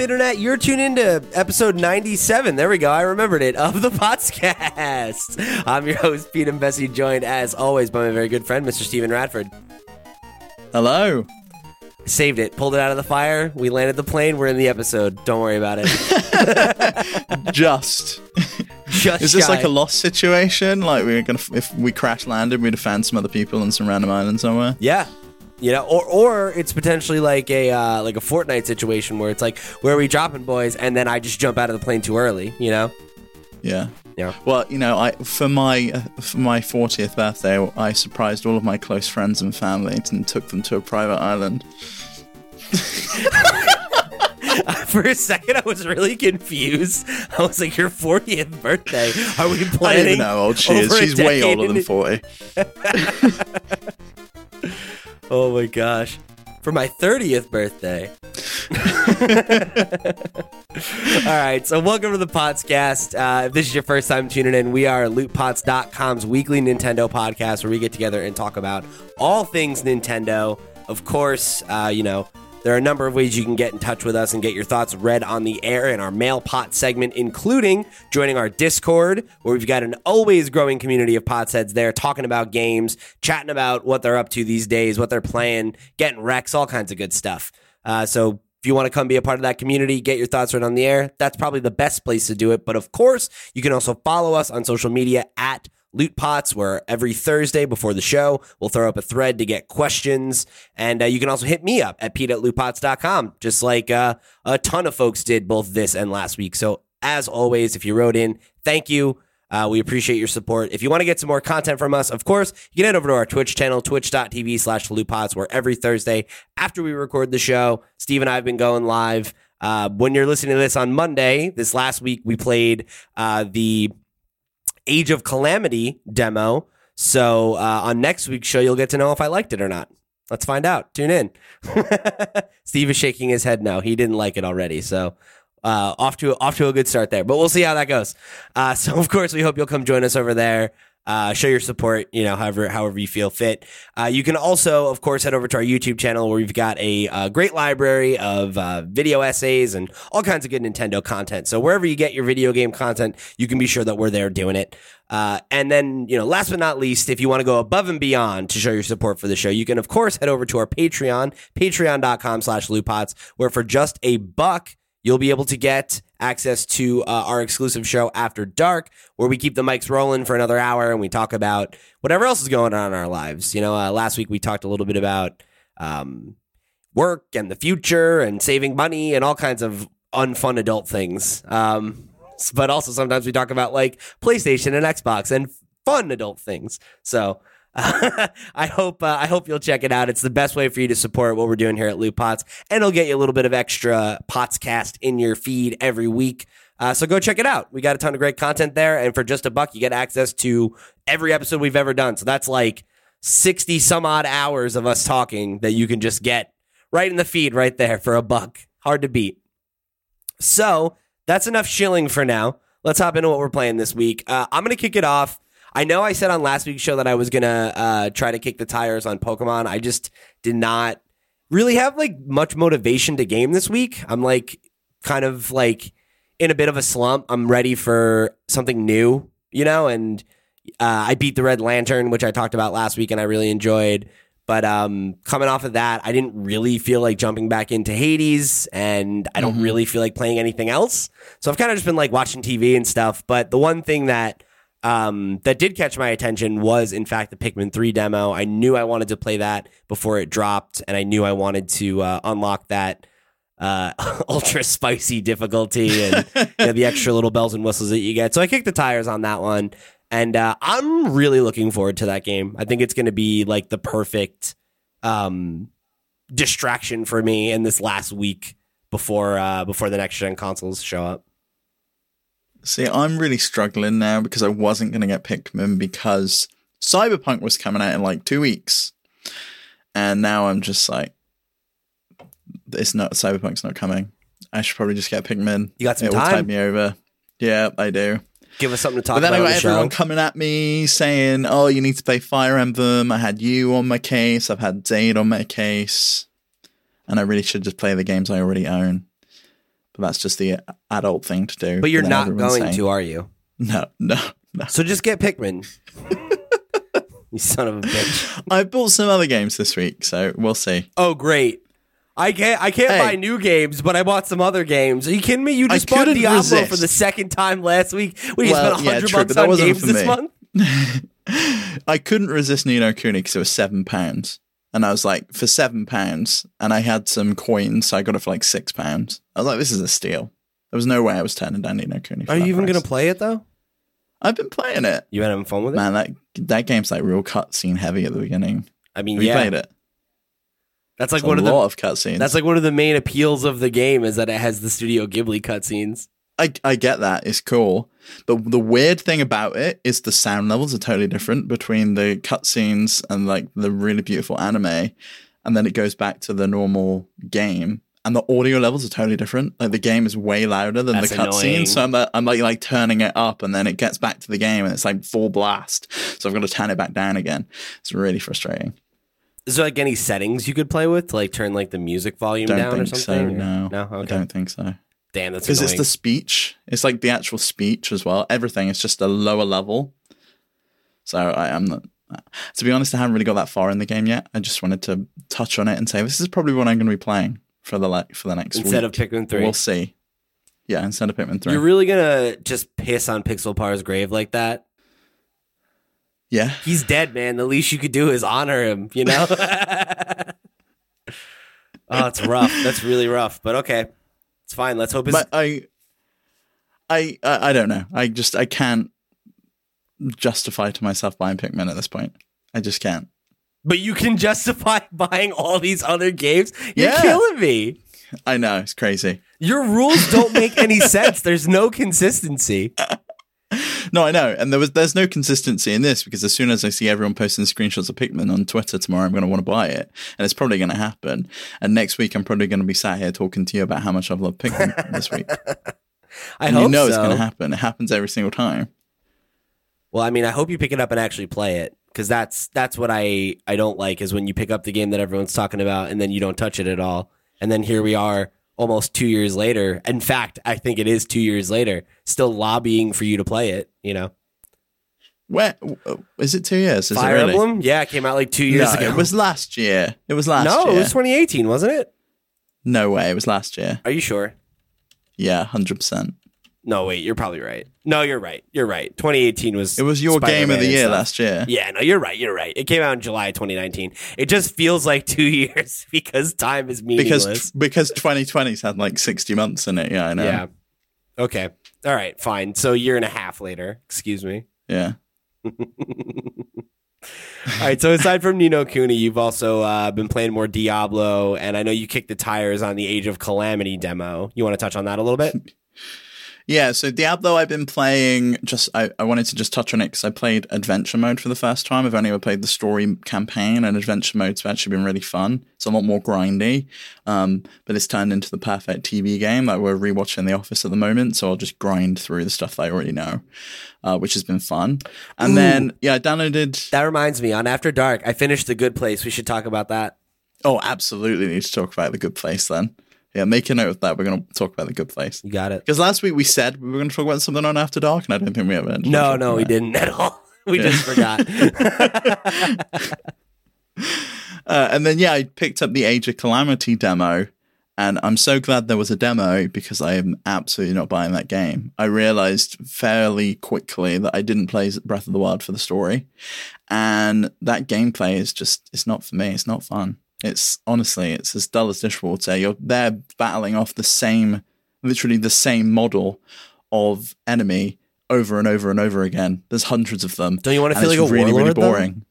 Internet? You're tuned into episode 97. There we go. I remembered it of the podcast. I'm your host, Pete and Bessie, joined as always by my very good friend, Mr. Stephen Radford. Hello. Saved it, pulled it out of the fire. We landed the plane. We're in the episode. Don't worry about it. Just. Just Is this shy. like a lost situation? Like we are gonna, if we crash landed, we'd have found some other people on some random island somewhere. Yeah. You know, or or it's potentially like a uh, like a Fortnite situation where it's like where are we dropping boys, and then I just jump out of the plane too early. You know. Yeah. Yeah. Well, you know, I for my uh, for my 40th birthday, I surprised all of my close friends and family and took them to a private island. For a second, I was really confused. I was like, "Your 40th birthday? Are we I don't even know how old she is. She's way older than into- 40. Oh my gosh! For my 30th birthday. All right, so welcome to the podcast. Uh, if this is your first time tuning in, we are LootPots.com's weekly Nintendo podcast where we get together and talk about all things Nintendo. Of course, uh, you know, there are a number of ways you can get in touch with us and get your thoughts read on the air in our mail pot segment, including joining our Discord, where we've got an always growing community of pots heads there talking about games, chatting about what they're up to these days, what they're playing, getting wrecks, all kinds of good stuff. Uh, so if you want to come be a part of that community, get your thoughts right on the air, that's probably the best place to do it. But of course, you can also follow us on social media at Loot Pots, where every Thursday before the show, we'll throw up a thread to get questions. And uh, you can also hit me up at pete at lootpots.com, just like uh, a ton of folks did both this and last week. So, as always, if you wrote in, thank you. Uh, we appreciate your support. If you want to get some more content from us, of course, you can head over to our Twitch channel, twitch.tv slash lootpots, where every Thursday after we record the show, Steve and I have been going live. Uh, when you're listening to this on Monday, this last week, we played uh, the Age of Calamity demo. So uh, on next week's show, you'll get to know if I liked it or not. Let's find out. Tune in. Steve is shaking his head no. He didn't like it already. So uh, off to off to a good start there. But we'll see how that goes. Uh, so of course, we hope you'll come join us over there. Uh, show your support, you know, however however you feel fit. Uh, you can also, of course, head over to our YouTube channel where we've got a, great library of uh, video essays and all kinds of good Nintendo content. So wherever you get your video game content, you can be sure that we're there doing it. Uh, and then, you know, last but not least, if you want to go above and beyond to show your support for the show, you can of course head over to our Patreon, patreon.com slash lootpots, where for just a buck, you'll be able to get access to uh, our exclusive show After Dark, where we keep the mics rolling for another hour and we talk about whatever else is going on in our lives. You know, uh, last week we talked a little bit about um, work and the future and saving money and all kinds of unfun adult things. Um, but also sometimes we talk about like PlayStation and Xbox and fun adult things. So. I hope uh, I hope you'll check it out. It's the best way for you to support what we're doing here at Loot Pots, and it'll get you a little bit of extra Potscast in your feed every week. Uh, so go check it out. We got a ton of great content there, and for just a buck, you get access to every episode we've ever done. So that's like sixty some odd hours of us talking that you can just get right in the feed right there for a buck. Hard to beat. So that's enough shilling for now. Let's hop into what we're playing this week. Uh, I'm to kick it off. I know I said on last week's show that I was going to uh, try to kick the tires on Pokemon. I just did not really have like much motivation to game this week. I'm like kind of like in a bit of a slump. I'm ready for something new, you know, and uh, I beat the Red Lantern, which I talked about last week and I really enjoyed. But um, coming off of that, I didn't really feel like jumping back into Hades, and I don't really feel like playing anything else. So I've kind of just been like watching TV and stuff. But the one thing that um, that did catch my attention was, in fact, the Pikmin 3 demo. I knew I wanted to play that before it dropped, and I knew I wanted to uh, unlock that uh, ultra spicy difficulty and you know, the extra little bells and whistles that you get. So I kicked the tires on that one, and uh, I'm really looking forward to that game. I think it's going to be like the perfect um, distraction for me in this last week before uh, before the next gen consoles show up. See, I'm really struggling now because I wasn't going to get Pikmin because Cyberpunk was coming out in like two weeks. And now I'm just like, it's not, Cyberpunk's not coming. I should probably just get Pikmin. You got some it will time? tide me over. Yeah, I do. Give us something to talk about. But then I about on got the everyone show. coming at me saying, "Oh, you need to play Fire Emblem." I had you on my case. I've had Zade on my case, and I really should just play the games I already own. That's just the adult thing to do. But you're not going saying, to, are you? No, no, no. So just get Pikmin. you son of a bitch. I bought some other games this week, so we'll see. Oh, great. I can't. I can't Hey. buy new games, but I bought some other games. Are you kidding me? You just bought Diablo resist. for the second time last week. We Well, spent yeah, hundred true, bucks on games this month. I couldn't resist Ni no Kuni because it was seven pounds, and I was like, for seven pounds, and I had some coins, so I got it for like six pounds. I was like, this is a steal. There was no way I was turning down Ni no. For Are you even price. gonna play it though? I've been playing it, You been having fun with it? man. That that game's like real cutscene heavy at the beginning. I mean, Have you yeah, played it? that's like It's one of the of cutscenes. that's like one of the main appeals of the game is that it has the Studio Ghibli cutscenes. I, I get that it's cool, but the weird thing about it is the sound levels are totally different between the cutscenes and like the really beautiful anime, and then it goes back to the normal game, and the audio levels are totally different. Like the game is way louder than That's the cutscene. so I'm like, I'm like like turning it up, and then it gets back to the game, and it's like full blast. So I've got to turn it back down again. It's really frustrating. Is there like any settings you could play with to like turn like the music volume Don't down or so. something? or- No, no. I don't think so. Damn, that's because it's the speech. It's like the actual speech as well. Everything is just a lower level. So I am not. To be honest, I haven't really got that far in the game yet. I just wanted to touch on it and say this is probably what I'm going to be playing for the like for the next instead week. of Pikmin three. We'll see. Yeah, instead of Pikmin three. You're really gonna just piss on Pixel Par's grave like that? yeah, He's dead, man. The least you could do is honor him, you know? oh, it's rough. That's really rough. But okay. It's fine. Let's hope it's but I, I, I, I don't know. I just I can't justify to myself buying Pikmin at this point. I just can't. but you can justify buying all these other games. You're Yeah. killing me. I know it's crazy. Your rules don't make any sense. There's no consistency. No, I know, and there was there's no consistency in this because as soon as I see everyone posting screenshots of Pikmin on Twitter tomorrow, I'm going to want to buy it, and it's probably going to happen. And next week, I'm probably going to be sat here talking to you about how much I've loved Pikmin this week. I And hope you know so. it's going to happen. It happens every single time. Well, I mean, I hope you pick it up and actually play it because that's that's what I I don't like is when you pick up the game that everyone's talking about and then you don't touch it at all, and then here we are almost two years later. In fact, I think it is two years later, still lobbying for you to play it. You know, Where uh, it? Two years? Is Fire it really? Emblem, yeah, it came out like two years no, ago. it was last year. It was last year. no, year. it was 2018, wasn't it? no way, it was last year. Are you sure? Yeah, hundred percent. No, wait, you're probably right. No, you're right. You're right. 2018 was It was your game Spider-Man of the year stuff. last year. Yeah, no, you're right. You're right. It came out in July 2019. It just feels like two years because time is meaningless. Because because 2020's had like 60 months in it. Yeah, I know. yeah. Okay. All right. Fine. So a year and a half later. Excuse me. yeah. All right. So aside from Ni no Kuni, you've also uh, been playing more Diablo, and I know you kicked the tires on the Age of Calamity demo. You want to touch on that a little bit? Yeah, so Diablo, I've been playing. Just I, I wanted to just touch on it because I played adventure mode for the first time. I've only ever played the story campaign, and adventure mode's actually been really fun. It's a lot more grindy, um, but it's turned into the perfect TV game. Like we're rewatching The Office at the moment, so I'll just grind through the stuff that I already know, uh, which has been fun. And Ooh. then yeah, I downloaded. That reminds me. On After Dark, I finished The Good Place. We should talk about that. Oh, absolutely need to talk about the Good Place then. Yeah, make a note of that. We're going to talk about the Good Place. You got it. Because last week we said we were going to talk about something on After Dark, and I don't think we ever. No, no, we it. didn't at all. We Yeah. just forgot. Uh, and then yeah, I picked up the Age of Calamity demo, and I'm so glad there was a demo because I am absolutely not buying that game. I realized fairly quickly that I didn't play Breath of the Wild for the story, and that gameplay is just it's not for me. It's not fun. It's honestly, it's as dull as dishwater. You're there battling off the same, literally the same model of enemy over and over and over again. There's hundreds of them. Don't you want to feel like it's a really, warlord? really though? boring.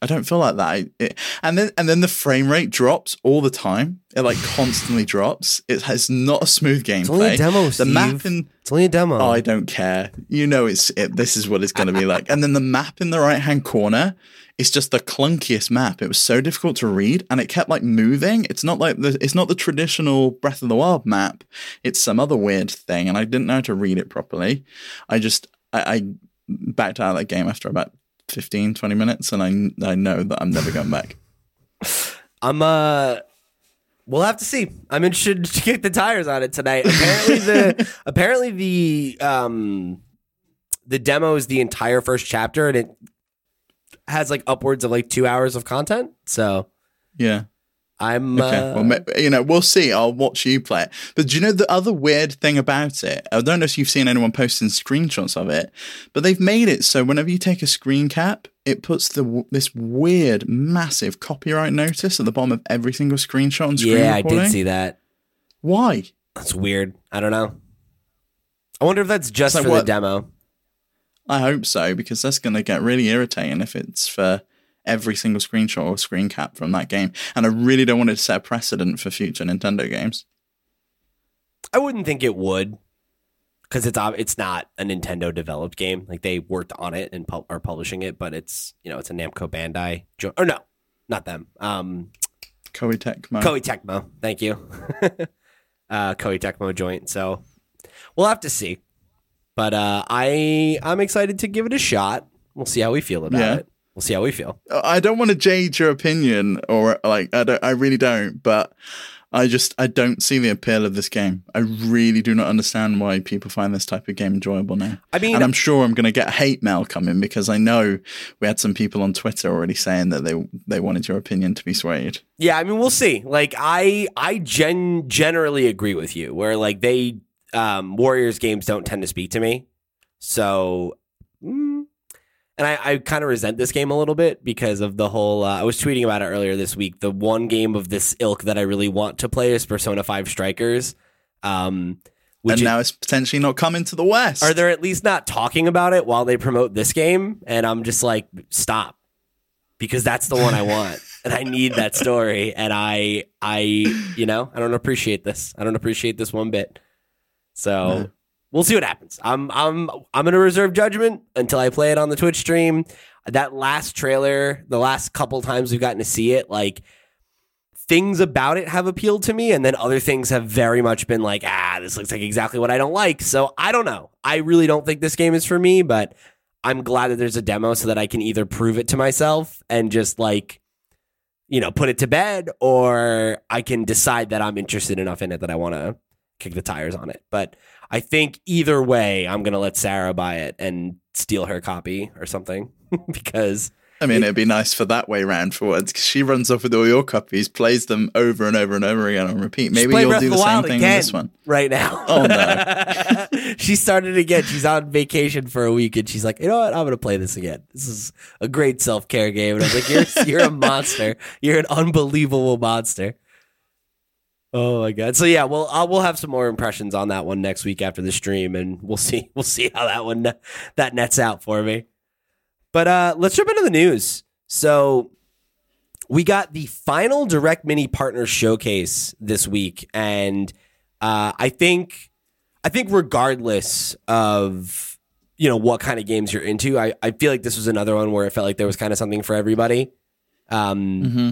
I don't feel like that. I, it, and then and then the frame rate drops all the time. It like constantly drops. It has not a smooth gameplay. It's only a demo, The Steve. map in It's only a demo. oh, I don't care. You know, it's it. This is what it's going to be like. And then the map in the right hand corner is just the clunkiest map. It was so difficult to read, and it kept like moving. It's not like the it's not the traditional Breath of the Wild map. It's some other weird thing, and I didn't know how to read it properly. I just I, I backed out of that game after about 15, 20 minutes, and I I know that I'm never going back. I'm uh we'll have to see. I'm interested to kick the tires on it tonight. Apparently the apparently the um the demo is the entire first chapter and it has like upwards of like two hours of content. So Yeah. I'm Okay. uh, well, you know, we'll see. I'll watch you play it. But do you know the other weird thing about it? I don't know if you've seen anyone posting screenshots of it, but they've made it so whenever you take a screen cap, it puts the this weird, massive copyright notice at the bottom of every single screenshot and screen yeah, I did see that. Why? That's weird. I don't know. I wonder if that's just like for the demo. I hope so because that's going to get really irritating if it's for every single screenshot or screen cap from that game. And I really don't want it to set a precedent for future Nintendo games. I wouldn't think it would, because it's it's not a Nintendo developed game. Like they worked on it and pub- are publishing it, but it's you know it's a Namco Bandai jo- or no, not them. Um, Koei Tecmo. Koei Tecmo. Thank you, uh, Koei Tecmo joint. So we'll have to see, but uh, I I'm excited to give it a shot. We'll see how we feel about Yeah. it. We'll see how we feel. I don't want to jade your opinion or like I don't I really don't, but I just I don't see the appeal of this game. I really do not understand why people find this type of game enjoyable now. I mean, and I'm sure I'm going to get hate mail coming because I know we had some people on Twitter already saying that they they wanted your opinion to be swayed. Yeah, I mean, we'll see. Like, I I gen generally agree with you. Where like they um, Warriors games don't tend to speak to me, so mm, and I, I kind of resent this game a little bit because of the whole. Uh, I was tweeting about it earlier this week. The one game of this ilk that I really want to play is Persona Five Strikers. Um, which and is- now it's potentially not coming to the West. are they at least not talking about it while they promote this game? And I'm just like, stop, because that's the one I want, and I need that story. And I, I, you know, I don't appreciate this. I don't appreciate this one bit. So No. we'll see what happens. I'm, I'm, I'm gonna reserve judgment until I play it on the Twitch stream. That last trailer, the last couple times we've gotten to see it, like things about it have appealed to me and then other things have very much been like ah this looks like exactly what i don't like so i don't know i really don't think this game is for me but i'm glad that there's a demo so that i can either prove it to myself and just like you know put it to bed or i can decide that i'm interested enough in it that i want to kick the tires on it but i think either way i'm gonna let sarah buy it and steal her copy or something because I mean, it'd be nice for that way round for once because she runs off with all your copies, plays them over and over and over again on repeat. Maybe you'll Breath do the the same thing again. with this one. right now. Oh, no. she started again. She's on vacation for a week, and she's like, "You know what? I'm gonna play this again. This is a great self care game." And I was like, "You're you're a monster. You're an unbelievable monster." Oh my god! So yeah, well, I'll, we'll have some more impressions on that one next week after the stream, and we'll see we'll see how that one that nets out for me. But uh, let's jump into the news. So we got the final direct mini partner showcase this week and uh, i think i think regardless of you know what kind of games you're into i, I feel like this was another one where it felt like there was kind of something for everybody um, hmm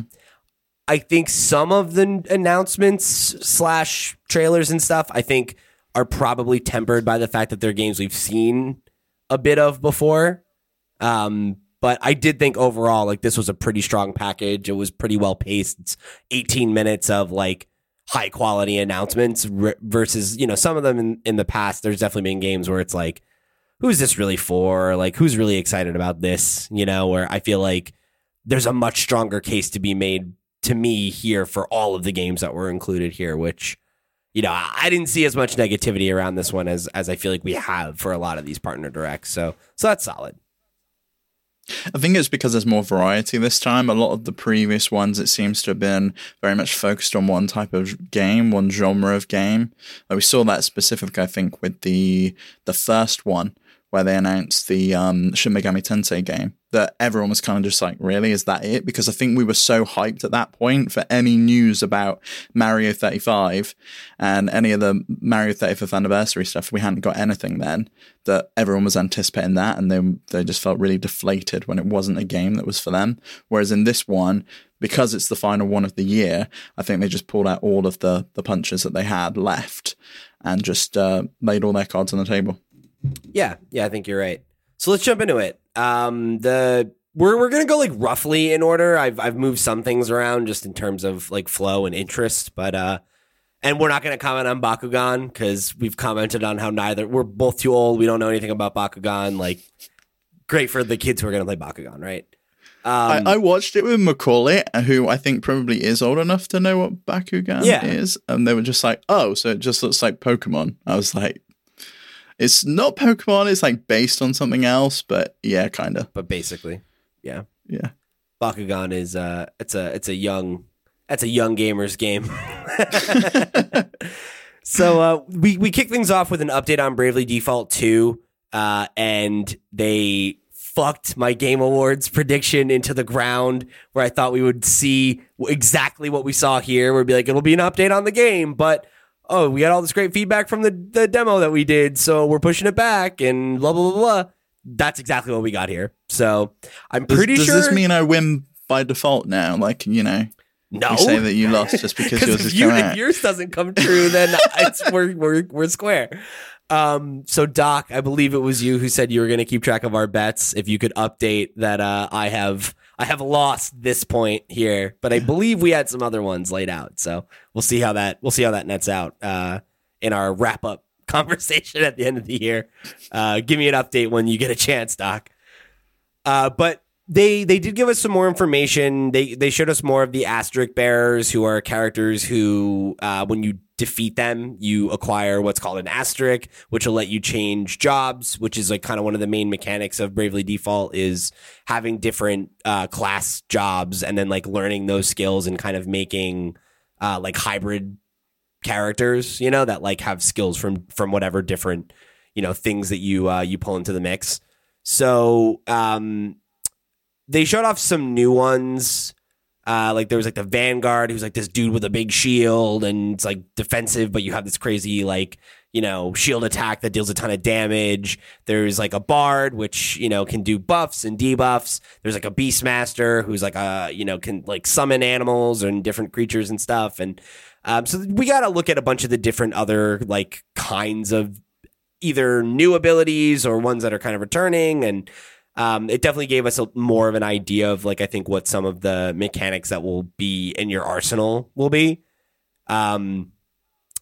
I think some of the announcements slash trailers and stuff I think are probably tempered by the fact that they're games we've seen a bit of before. Um, but I did think overall like this was a pretty strong package. It was pretty well paced. It's 18 minutes of like high quality announcements r- versus you know some of them in, in the past. There's definitely been games where it's like, who's this really for? Like who's really excited about this? You know, where I feel like there's a much stronger case to be made to me here for all of the games that were included here, which you know I didn't see as much negativity around this one as as I feel like we have for a lot of these partner directs. So so that's solid. I think it's because there's more variety this time. A lot of the previous ones, it seems to have been very much focused on one type of game, one genre of game. Like we saw that specific, I think, with the the first one where they announced the um, Shin Megami Tensei game. That everyone was kind of just like, really, is that it? Because I think we were so hyped at that point for any news about Mario 35 and any of the Mario 35th anniversary stuff. We hadn't got anything then that everyone was anticipating that and they, they just felt really deflated when it wasn't a game that was for them. Whereas in this one, because it's the final one of the year, I think they just pulled out all of the, the punches that they had left and just uh, laid all their cards on the table. Yeah, yeah, I think you're right. So let's jump into it. Um, the we're we're gonna go like roughly in order. I've I've moved some things around just in terms of like flow and interest, but uh, and we're not gonna comment on Bakugan because we've commented on how neither we're both too old. We don't know anything about Bakugan. Like, great for the kids who are gonna play Bakugan, right? Um, I, I watched it with Macaulay, who I think probably is old enough to know what Bakugan Yeah. is, and they were just like, "Oh, so it just looks like Pokemon." I was like, "It's not Pokemon. It's like based on something else, but yeah, kind of, but basically, yeah, yeah." Bakugan is uh, it's a it's a young that's a young gamer's game. so uh, we we kick things off with an update on Bravely Default two, uh, and they fucked my Game Awards prediction into the ground, where I thought we would see exactly what we saw here. We'd be like, it'll be an update on the game, but oh, we got all this great feedback from the the demo that we did, so we're pushing it back, and blah blah blah blah. That's exactly what we got here. So I'm Does, pretty does sure. this mean I win by default now? Like you know, no? you say that you lost just because yours if, is you, if yours doesn't come true, then it's we're we're we're square. Um, so Doc, I believe it was you who said you were going to keep track of our bets. If you could update that, uh, I have I have lost this point here, but I believe we had some other ones laid out. So we'll see how that we'll see how that nets out uh, in our wrap up conversation at the end of the year. Uh, give me an update when you get a chance, Doc. Uh, but they they did give us some more information. They they showed us more of the asterisk bearers, who are characters who, uh, when you defeat them, you acquire what's called an asterisk, which will let you change jobs. Which is like kind of one of the main mechanics of Bravely Default is having different uh, class jobs and then like learning those skills and kind of making uh, like hybrid characters. You know that like have skills from from whatever different you know things that you uh, you pull into the mix. So um, they showed off some new ones. Uh, like there was like the Vanguard, who's like this dude with a big shield, and it's like defensive, but you have this crazy like you know shield attack that deals a ton of damage. There's like a Bard, which you know can do buffs and debuffs. There's like a Beastmaster, who's like a you know can like summon animals and different creatures and stuff. And um, so we got to look at a bunch of the different other like kinds of either new abilities or ones that are kind of returning and um, it definitely gave us a, more of an idea of like I think what some of the mechanics that will be in your arsenal will be. Um,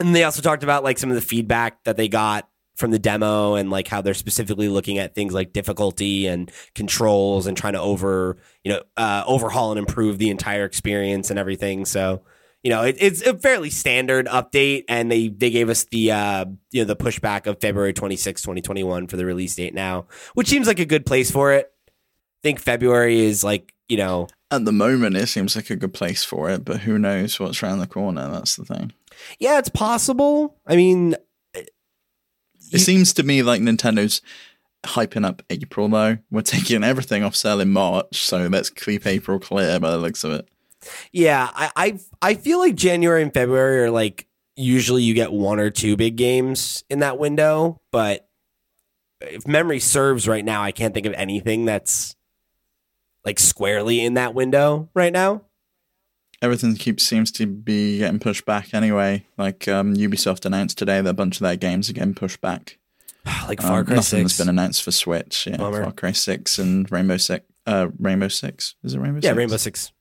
and they also talked about like some of the feedback that they got from the demo and like how they're specifically looking at things like difficulty and controls and trying to over you know uh, overhaul and improve the entire experience and everything. So you know it, it's a fairly standard update, and they they gave us the uh, you know the pushback of February 26, 2021 for the release date now, which seems like a good place for it. I think February is like you know At the moment, it seems like a good place for it, but who knows what's around the corner? That's the thing. yeah it's possible. I mean It seems to me like Nintendo's hyping up April though. We're taking everything off sale in March, so let's keep April clear by the looks of it. Yeah, I, I I feel like January and February are like usually you get one or two big games in that window, but if memory serves right now, I can't think of anything that's like squarely in that window right now. Everything keeps seems to be getting pushed back anyway. Like um, Ubisoft announced today that a bunch of their games are getting pushed back. like Um, Far Cry nothing's Six. been announced for Switch. Yeah, Bummer. Far Cry Six and Rainbow Six. Uh, Rainbow Six is it Rainbow? yeah, Six? Rainbow Six.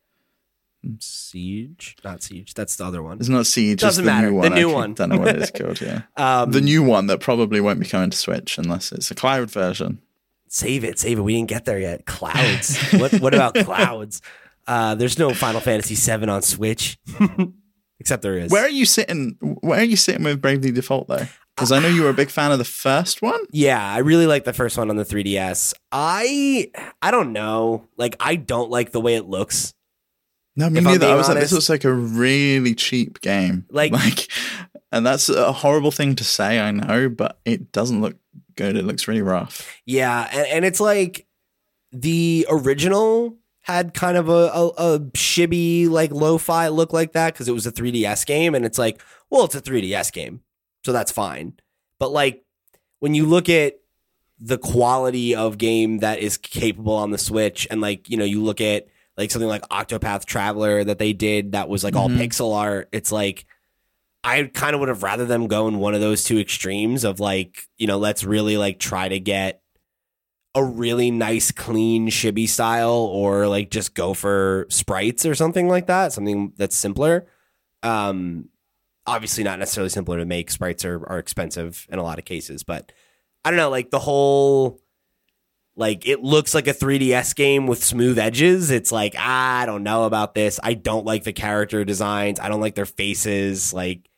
Siege, not Siege. That's the other one. It's not Siege. Doesn't it's the matter. New The one. new I one. Don't know what it's called. Yeah, Um, the new one that probably won't be coming to Switch unless it's a cloud version. save it, save it. We didn't get there yet. Clouds. what what about clouds? Uh, there's no Final Fantasy VII on Switch, except there is. Where are you sitting? Where are you sitting with Bravely Default though? Because I know you were a big fan of the first one. Yeah, I really like the first one on the 3DS. I I don't know. Like I don't like the way it looks. No, me neither. I was like, this looks like a really cheap game. Like- like, and that's a horrible thing to say. I know, but it doesn't look good. It looks really rough. Yeah, and, and it's like the original had kind of a, a, a chibi like lo-fi look like that because it was a 3DS game, and it's like, well, it's a 3DS game, so that's fine. But like when you look at the quality of game that is capable on the Switch, and like you know, you look at like something like Octopath Traveler that they did that was like all Mhm. pixel art. It's like I kind of would have rather them go in one of those two extremes of like, you know, let's really like try to get a really nice, clean chibi style, or like just go for sprites or something like that, something that's simpler. Um, obviously not necessarily simpler to make. Sprites are are expensive in a lot of cases, but I don't know, like the whole like it looks like a 3DS game with smooth edges. It's like I don't know about this. I don't like the character designs. I don't like their faces. Like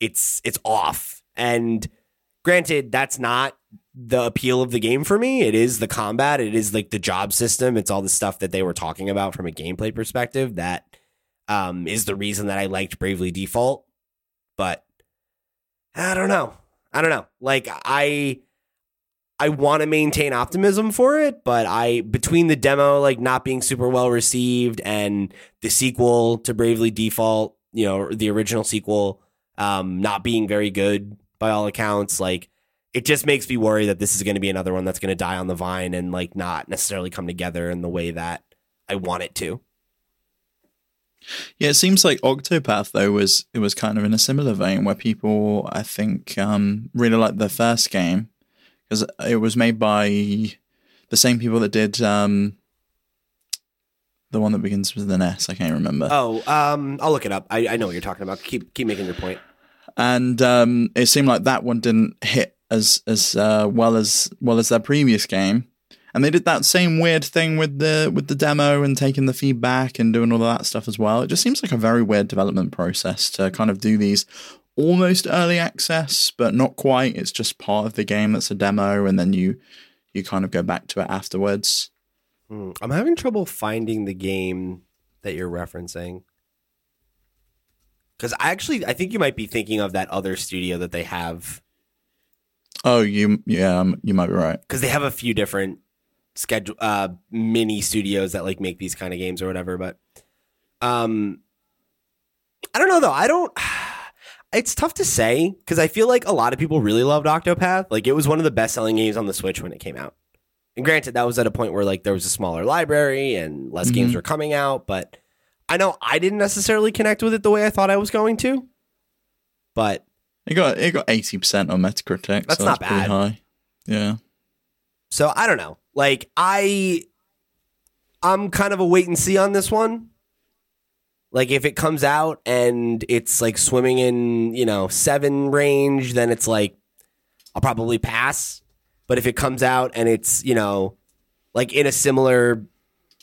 it's it's off. And granted, that's not the appeal of the game for me. It is the combat. It is like the job system. It's all the stuff that they were talking about from a gameplay perspective that um, is the reason that I liked Bravely Default. But I don't know. I don't know. Like I I want to maintain optimism for it, but I between the demo like not being super well received and the sequel to Bravely Default, you know, the original sequel um not being very good by all accounts, like it just makes me worry that this is going to be another one that's going to die on the vine and like not necessarily come together in the way that I want it to. Yeah, it seems like Octopath though was it was kind of in a similar vein where people I think um, really liked the first game because it was made by the same people that did um, the one that begins with an S. I can't remember. Oh, um, I'll look it up. I, I know what you're talking about. Keep keep making your point. And um, it seemed like that one didn't hit as as uh, well as well as their previous game. And they did that same weird thing with the with the demo and taking the feedback and doing all of that stuff as well. It just seems like a very weird development process to kind of do these almost early access, but not quite. It's just part of the game that's a demo, and then you you kind of go back to it afterwards. Hmm. I'm having trouble finding the game that you're referencing. Because I actually, I think you might be thinking of that other studio that they have. Oh, you yeah, um, you might be right. Because they have a few different schedule uh mini studios that like make these kind of games or whatever. But um, I don't know though. I don't. It's tough to say because I feel like a lot of people really loved Octopath. Like it was one of the best selling games on the Switch when it came out. And granted, that was at a point where like there was a smaller library and less Mhm. games were coming out. But I know I didn't necessarily connect with it the way I thought I was going to. But It got it got eighty percent on Metacritic. That's so not that's bad. high. Yeah. So I don't know. Like I I'm kind of a wait and see on this one. Like if it comes out and it's like swimming in, you know, 7 range, then it's like I'll probably pass. But if it comes out and it's, you know, like in a similar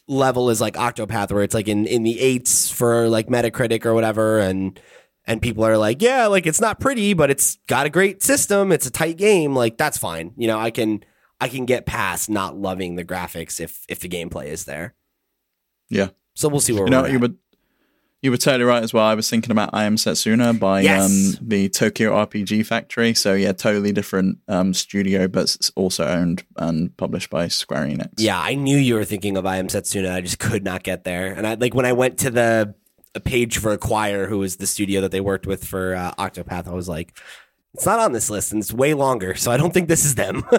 level as like Octopath where it's like in in the 8s for like Metacritic or whatever and and people are like, yeah, like it's not pretty, but it's got a great system, it's a tight game, like that's fine. You know, I can I can get past not loving the graphics if if the gameplay is there. Yeah. So we'll see where You we're you at. were you were totally right as well. I was thinking about I Am Setsuna by Yes. um, the Tokyo RPG Factory. So yeah, totally different um, studio, but it's also owned and published by Square Enix. Yeah, I knew you were thinking of I Am Setsuna. I just could not get there. And I like when I went to the a page for Acquire, who was the studio that they worked with for uh, Octopath, I was like, it's not on this list and it's way longer, so I don't think this is them.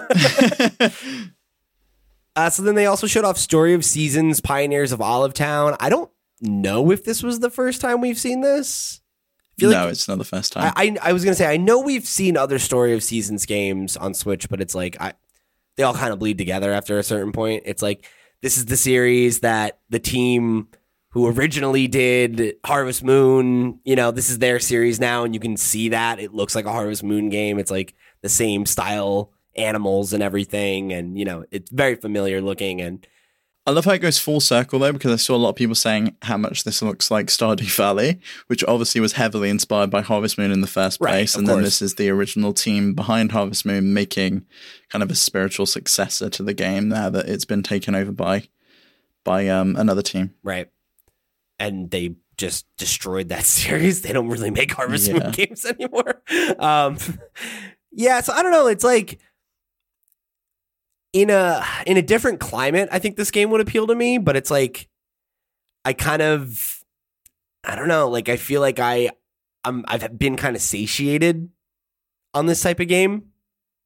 uh, so then they also showed off Story of Seasons, Pioneers of Olive Town. I don't know if this was the first time we've seen this. No, like it's not the first time. I, I I was gonna say I know we've seen other Story of Seasons games on Switch, but it's like I they all kind of bleed together after a certain point. It's like this is the series that the team who originally did Harvest Moon, you know, this is their series now, and you can see that it looks like a Harvest Moon game. It's like the same style animals and everything, and you know, it's very familiar looking and I love how it goes full circle though, because I saw a lot of people saying how much this looks like Stardew Valley, which obviously was heavily inspired by Harvest Moon in the first place, of and then course. this is the original team behind Harvest Moon making kind of a spiritual successor to the game now that it's been taken over by by um, another team. right, and they just destroyed that series. They don't really make Harvest Moon games anymore. Um, yeah, so I don't know. It's like in a in a different climate. I think this game would appeal to me, but it's like I kind of I don't know. Like I feel like I I'm I've been kind of satiated on this type of game.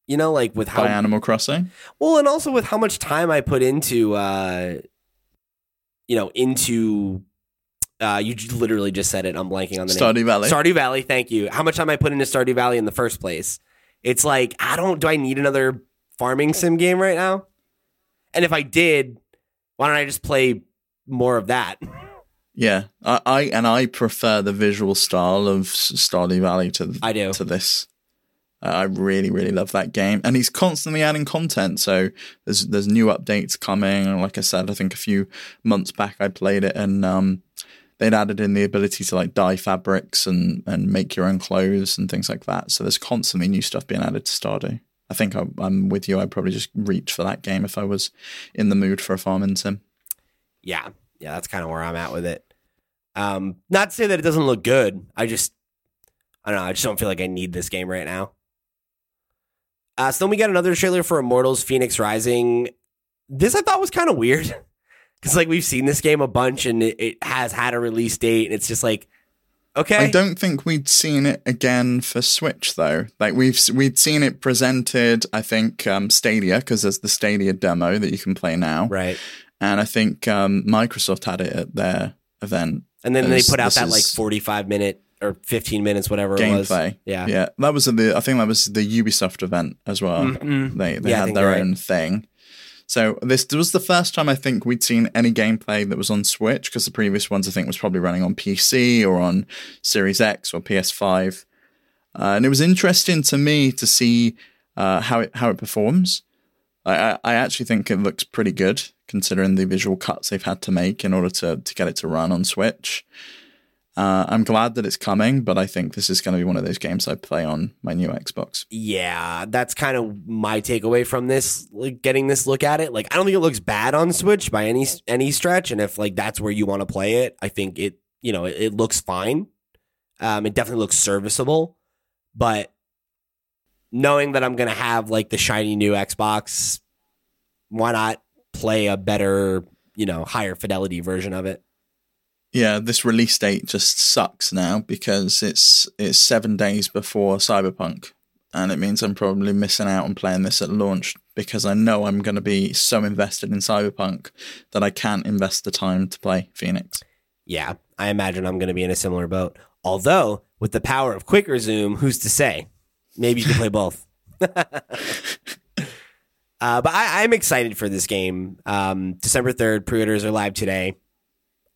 You know, like with how By Animal Crossing. well, and also with how much time I put into, uh, you know, into. Uh, you literally just said it. I'm blanking on the name. Stardew Valley. Stardew Valley. Thank you. How much time I put into Stardew Valley in the first place? It's like I don't. Do I need another farming sim game right now? And if I did, why don't I just play more of that? Yeah, I, I and I prefer the visual style of Stardew Valley to I do. to this. Uh, I really, really love that game, and he's constantly adding content. So there's there's new updates coming. Like I said, I think a few months back I played it, and um, they'd added in the ability to like dye fabrics and and make your own clothes and things like that. So there's constantly new stuff being added to Stardew. I think I'm, I'm with you. I'd probably just reach for that game if I was in the mood for a farming sim. Yeah, yeah, that's kind of where I'm at with it. Um, not to say that it doesn't look good. I just, I don't know. I just don't feel like I need this game right now. Uh, so then we got another trailer for Immortals: Phoenix Rising. This I thought was kind of weird because like we've seen this game a bunch and it, it has had a release date, and it's just like, okay, I don't think we'd seen it again for Switch though. Like we've we'd seen it presented, I think um, Stadia because there's the Stadia demo that you can play now, right. and I think um, Microsoft had it at their event. And then they put out that like 45 minute or 15 minutes, whatever it was. Gameplay, Yeah. yeah, that was the. I think that was the Ubisoft event as well. Mhm. They they Yeah, had their you're right. own thing. So this was the first time I think we'd seen any gameplay that was on Switch because the previous ones I think was probably running on PC or on Series X or PS5, uh, and it was interesting to me to see uh, how it how it performs. I, I I actually think it looks pretty good considering the visual cuts they've had to make in order to to get it to run on Switch. Uh, I'm glad that it's coming, but I think this is going to be one of those games I play on my new Xbox. Yeah, that's kind of my takeaway from this. Like getting this look at it, like I don't think it looks bad on Switch by any any stretch. And if like that's where you want to play it, I think it you know it, it looks fine. Um, it definitely looks serviceable, but knowing that I'm gonna have like the shiny new Xbox, why not play a better you know higher fidelity version of it? Yeah, this release date just sucks now because it's it's seven days before Cyberpunk, and it means I'm probably missing out on playing this at launch because I know I'm going to be so invested in Cyberpunk that I can't invest the time to play Phoenix. Yeah, I imagine I'm going to be in a similar boat. Although, with the power of quick resume, who's to say? Maybe you can play both. uh, but I, I'm excited for this game. Um, December 3rd, pre orders are live today.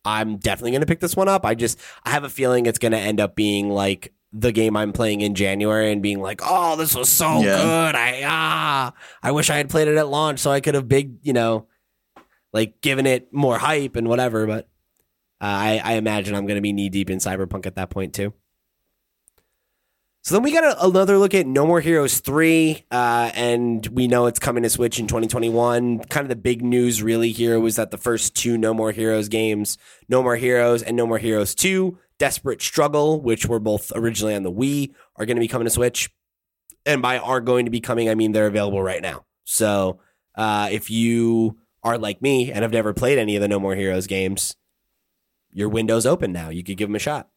I'm definitely going to pick this one up. I just, I have a feeling it's going to end up being like the game I'm playing in January and being like, oh, this was so Yeah. good. I, ah, I wish I had played it at launch so I could have big, you know, like given it more hype and whatever. But uh, I, I imagine I'm going to be knee deep in Cyberpunk at that point too. So then we got a, another look at No More Heroes 3, uh, and we know it's coming to Switch in 2021. Kind of the big news really here was that the first two No More Heroes games, No More Heroes and No More Heroes 2, Desperate Struggle, which were both originally on the Wii, are going to be coming to Switch. And by are going to be coming, I mean they're available right now. So uh, if you are like me and have never played any of the No More Heroes games, your window's open now. You could give them a shot.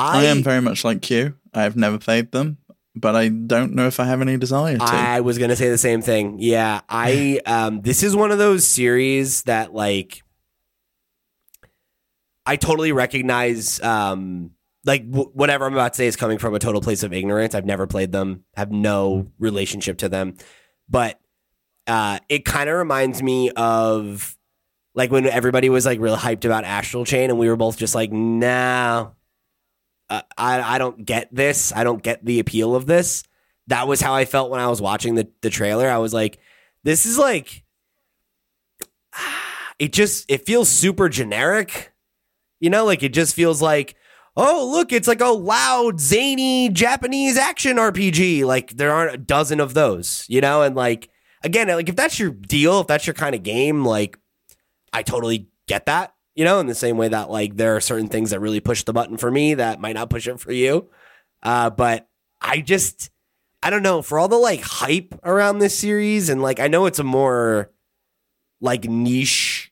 I, am very much like you. I have never played them, but I don't know if I have any desire to. I was gonna say the same thing. Yeah, I um, this is one of those series that like I totally recognize. Um, like w- whatever I'm about to say is coming from a total place of ignorance. I've never played them, have no relationship to them, but uh, it kind of reminds me of like when everybody was like real hyped about Astral Chain, and we were both just like, no. Uh, I I don't get this. I don't get the appeal of this that was how I felt when I was watching the the trailer. I was like, this is like it just it feels super generic. You know, like it just feels like, oh, look, it's like a loud, zany Japanese action RPG. Like there aren't a dozen of those, you know? And like again, like if that's your deal, if that's your kind of game, like I totally get that. You know, in the same way that like there are certain things that really push the button for me that might not push it for you. Uh, but I just I don't know, for all the like hype around this series, and like I know it's a more like niche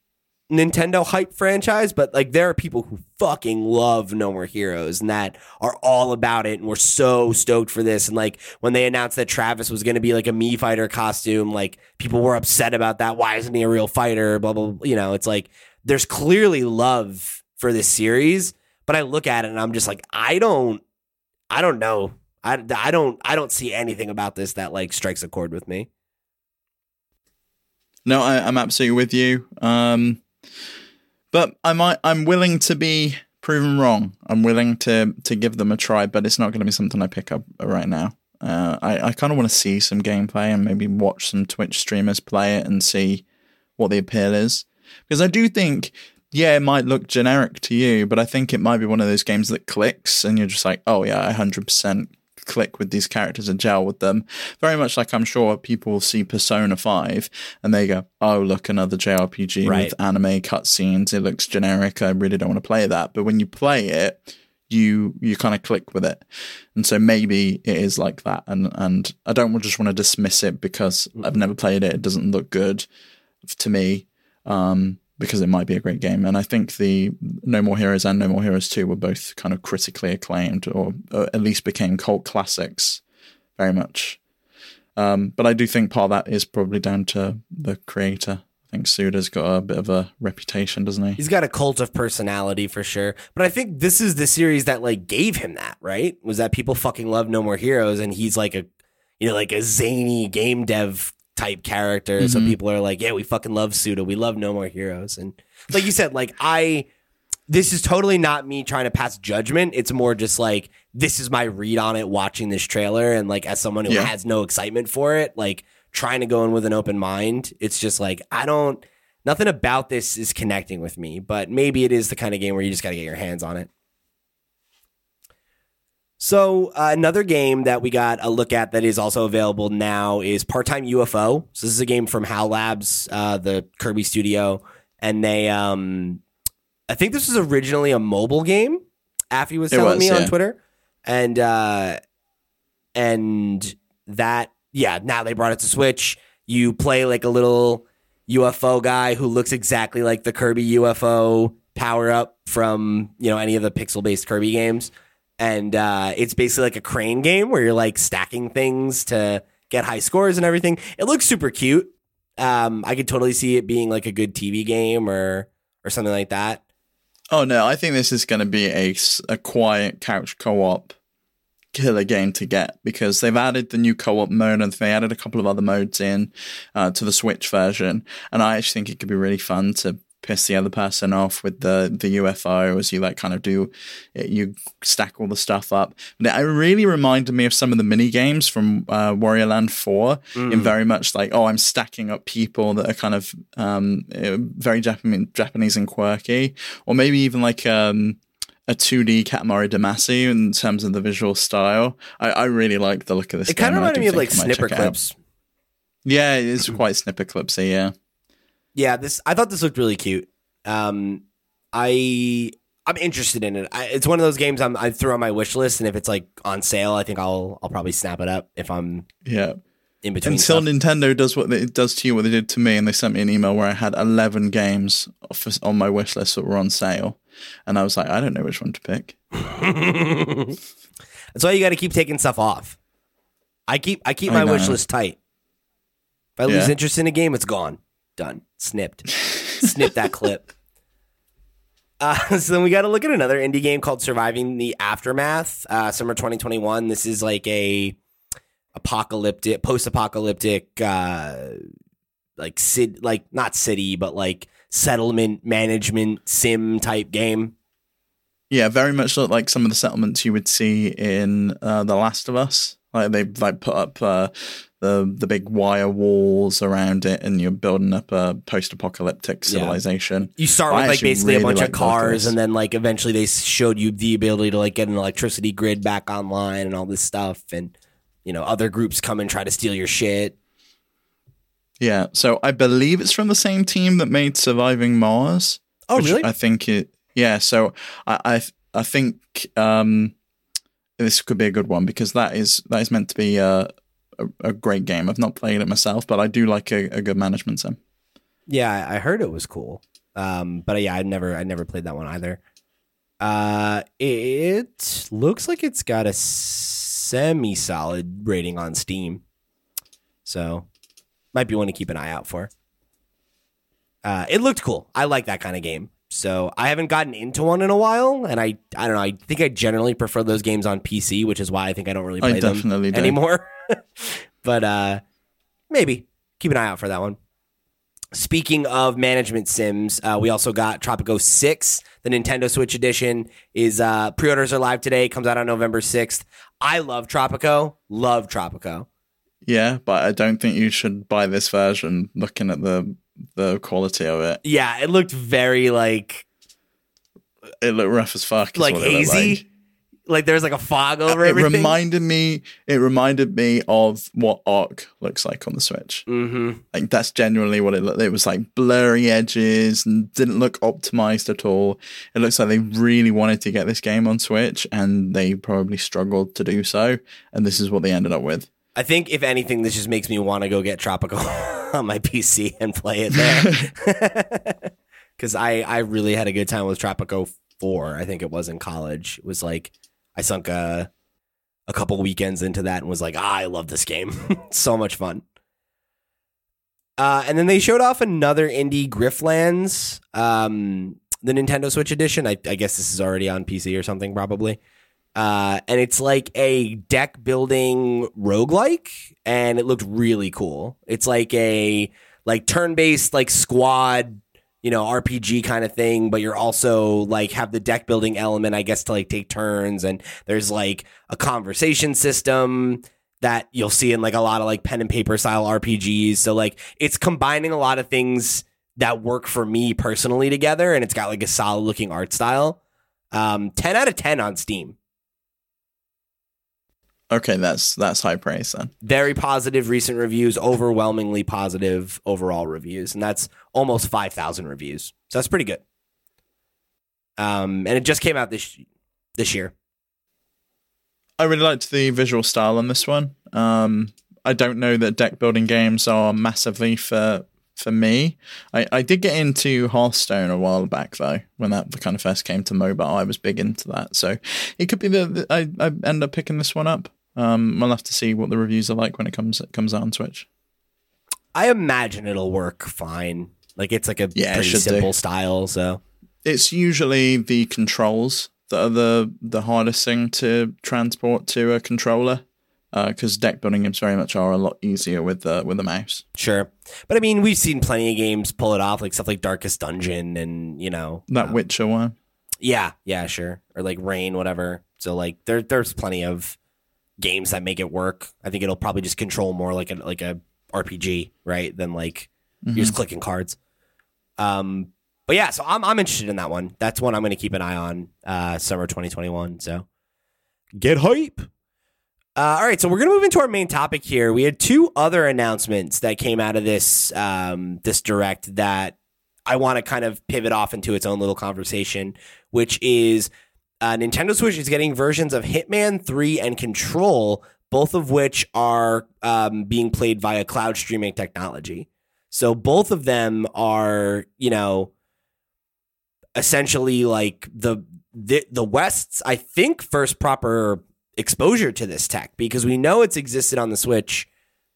Nintendo hype franchise, but like there are people who fucking love No More Heroes and that are all about it and we're so stoked for this. And like when they announced that Travis was gonna be like a Mii Fighter costume, like people were upset about that. Why isn't he a real fighter? Blah blah, blah. you know, it's like there's clearly love for this series, but I look at it and I'm just like, I don't I don't know. I, I don't I don't see anything about this that like strikes a chord with me. No, I, I'm absolutely with you. Um, but I might. I'm willing to be proven wrong. I'm willing to to give them a try, but it's not going to be something I pick up right now. Uh, I I kind of want to see some gameplay and maybe watch some Twitch streamers play it and see what the appeal is, because I do think. Yeah, it might look generic to you, but I think it might be one of those games that clicks and you're just like, oh yeah, I 100% click with these characters and gel with them. Very much like I'm sure people see Persona 5 and they go, oh, look, another JRPG Right. with anime cutscenes. It looks generic. I really don't want to play that. But when you play it, you you kind of click with it. And so maybe it is like that. And and I don't just want to dismiss it because I've never played it. It doesn't look good to me. Um, because it might be a great game. And I think the No More Heroes and No More Heroes 2 were both kind of critically acclaimed or, at least became cult classics very much. Um, but I do think part of that is probably down to the creator. I think Suda's got a bit of a reputation, doesn't he? He's got a cult of personality for sure. But I think this is the series that like gave him that, right? Was that people fucking love No More Heroes and he's like a you know, like a zany game dev type character. So Mhm. people are like, Yeah, we fucking love Suda. We love No More Heroes. And like you said, like I this is totally not me trying to pass judgment. It's more just like this is my read on it watching this trailer and like as someone who Yeah. has no excitement for it, like trying to go in with an open mind. It's just like I don't nothing about this is connecting with me, but maybe it is the kind of game where you just got to get your hands on it. So uh, another game that we got a look at that is also available now is Part Time UFO. So this is a game from HAL Labs, uh, the Kirby studio, and they, um, I think this was originally a mobile game. Affy was It telling was, me on yeah. Twitter, and uh, and that yeah, now they brought it to Switch. You play like a little UFO guy who looks exactly like the Kirby UFO power up from you know any of the pixel based Kirby games and uh, it's basically like a crane game where you're like stacking things to get high scores and everything. It looks super cute. Um, I could totally see it being like a good TV game or or something like that. Oh no, I think this is going to be a a quiet couch co-op killer game to get because they've added the new co-op mode and they added a couple of other modes in uh, to the Switch version, and I actually think it could be really fun to piss the other person off with the the UFO as you like kind of do you stack all the stuff up. But it really reminded me of some of the mini games from uh, Wario Land Four in very much like oh I'm stacking up people that are kind of um, uh, very Japanese Japanese and quirky, or maybe even like um, a 2D Katamari Damacy in terms of the visual style. I, I really like the look of this. It kind of reminded me of like snipper check it out. clips. Yeah, it is quite snipper clipsy. Yeah. Yeah, this I thought this looked really cute. Um, I I'm interested in it. I, it's one of those games I'm, I throw on my wish list, and if it's like on sale, I think I'll I'll probably snap it up if I'm Yeah. in between. Until stuff. Nintendo does what it does to you, what they did to me, and they sent me an email where I had eleven games off- on my wish list that were on sale, and I was like, I don't know which one to pick. That's why you got to keep taking stuff off. I keep I keep I my wish list tight. If I lose Yeah. interest in a game, it's gone, done, snipped, snip that clip. Uh, so then we got to look at another indie game called Surviving the Aftermath, uh, summer 2021. This is like a apocalyptic, post-apocalyptic, uh, like city, like not city, but like settlement management sim type game. Yeah, very much like some of the settlements you would see in uh, The Last of Us. Like they like put up uh, the the big wire walls around it, and you're building up a post-apocalyptic Yeah. civilization. You start I with like basically a bunch of cars, and then like eventually they showed you the ability to like get an electricity grid back online and all this stuff, and you know other groups come and try to steal your shit. Yeah, so I believe it's from the same team that made Surviving Mars. Oh, really? I think it. Yeah, so I I, I think um, this could be a good one because that is that is meant to be a, a, a great game. I've not played it myself, but I do like a, a good management sim. yeah, I heard it was cool, um, but yeah, I never I never played that one either. Uh, it looks like it's got a semi solid rating on Steam, so might be one to keep an eye out for. Uh, it looked cool. I like that kind of game. So I haven't gotten into one in a while, and I I don't know. I think I generally prefer those games on PC, which is why I think I don't really I play them definitely do. anymore. but uh, maybe keep an eye out for that one. Speaking of management sims, uh, we also got Tropico 6, the Nintendo Switch edition. Is uh, pre-orders are live today. Comes out on November 6th. I love Tropico. Love Tropico. Yeah, but I don't think you should buy this version. Looking at the the quality of it, Yeah, it looked very like it looked rough as fuck. like it hazy. like. Like. there's like a fog over It everything. reminded me. It reminded me of what Arc looks like on the Switch. mm-hmm. Like that's genuinely what it looked. It was like blurry edges and didn't look optimized at all. It looks like they really wanted to get this game on Switch and they probably struggled to do so. And this is what they ended up with. I think if anything, this just makes me want to go get Tropico on my PC and play it there. Because I I really had a good time with Tropico Four. I think it was in college. It was like I sunk a a couple weekends into that and was like, ah, I love this game. so much fun. Uh, and then they showed off another indie Griftlands, um, the Nintendo Switch edition. I, I guess this is already on PC or something, probably. Uh, and it's like a deck building roguelike, and it looked really cool. It's like a like turn based like squad, you know, RPG kind of thing, but you're also like have the deck building element, I guess, to like take turns, and there's like a conversation system that you'll see in like a lot of like pen and paper style RPGs. So like it's combining a lot of things that work for me personally together, and it's got like a solid looking art style. Um, ten out of ten on Steam. Okay, that's that's high praise then. very positive recent reviews, overwhelmingly positive overall reviews, and that's almost five thousand reviews. So that's pretty good. Um, and it just came out this this year. I really liked the visual style on this one. Um, I don't know that deck building games are massively for for me. I, I did get into Hearthstone a while back though, when that kind of first came to mobile. I was big into that, so it could be that that I, I end up picking this one up. Um, we'll have to see what the reviews are like when it comes it comes out on Switch. I imagine it'll work fine. Like it's like a Yeah, pretty should do. simple style. So It's usually the controls that are the the hardest thing to transport to a controller, because deck building games very much are a lot easier with the with the mouse. sure, but I mean we've seen plenty of games pull it off, like stuff like Darkest Dungeon, and you know That uh, Witcher one. Yeah, yeah, sure. Or like Rain, whatever. So like there there's plenty of games that make it work. I think it'll probably just control more like a like a RPG, right? Than like you're just clicking cards. Um but yeah, so I'm I'm interested in that one. That's one I'm gonna keep an eye on uh summer twenty twenty one. So get hype. Uh, all right, so we're gonna move into our main topic here. We had two other announcements that came out of this um, this direct that I want to kind of pivot off into its own little conversation, which is uh, Nintendo Switch is getting versions of Hitman 3 and Control, both of which are um, being played via cloud streaming technology. So both of them are, you know, essentially like the the, the West's, I think, first proper exposure to this tech because we know it's existed on the Switch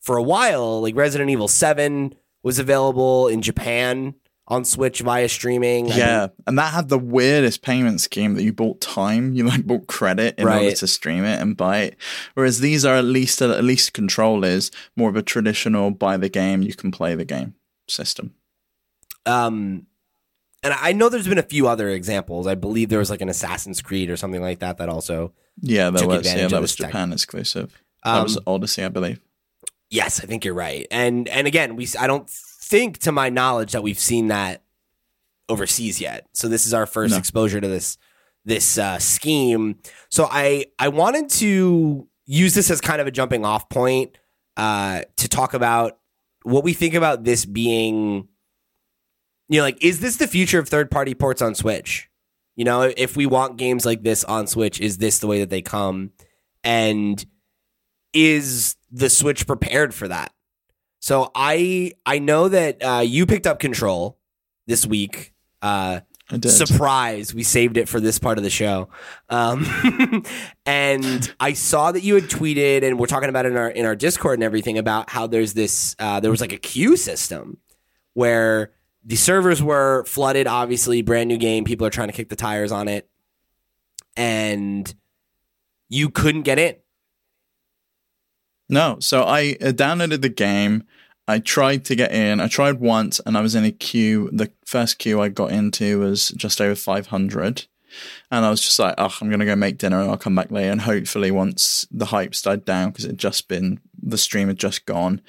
for a while. Like Resident Evil 7 was available in Japan on Switch via streaming. Yeah, and that had the weirdest payment scheme that you bought time. You like bought credit in order to stream it and buy it. Whereas these are at least at least control is more of a traditional buy the game, you can play the game system. Um, and I know there's been a few other examples. I believe there was like an Assassin's Creed or something like that that also. Yeah, Took was. Yeah, that was tech. Japan exclusive. Um, that was Odyssey, I believe. Yes, I think you're right. And and again, we I don't think to my knowledge that we've seen that overseas yet. So this is our first No. exposure to this this uh, scheme. So I I wanted to use this as kind of a jumping off point uh, to talk about what we think about this being. You know, like is this the future of third party ports on Switch? You know, if we want games like this on Switch, is this the way that they come? And is the Switch prepared for that? So I I know that uh, you picked up Control this week. Uh, I did. surprise, we saved it for this part of the show. Um, and I saw that you had tweeted, and we're talking about it in our in our Discord and everything about how there's this uh, there was like a queue system where the servers were flooded. Obviously, brand new game, people are trying to kick the tires on it, and you couldn't get in. No, so I uh, downloaded the game I tried to get in. I tried once, and I was in a queue. The first queue I got into was just over 500. And I was just like, oh, I'm going to go make dinner and I'll come back later. And hopefully, once the hype's died down, because it had just been, the stream had just gone.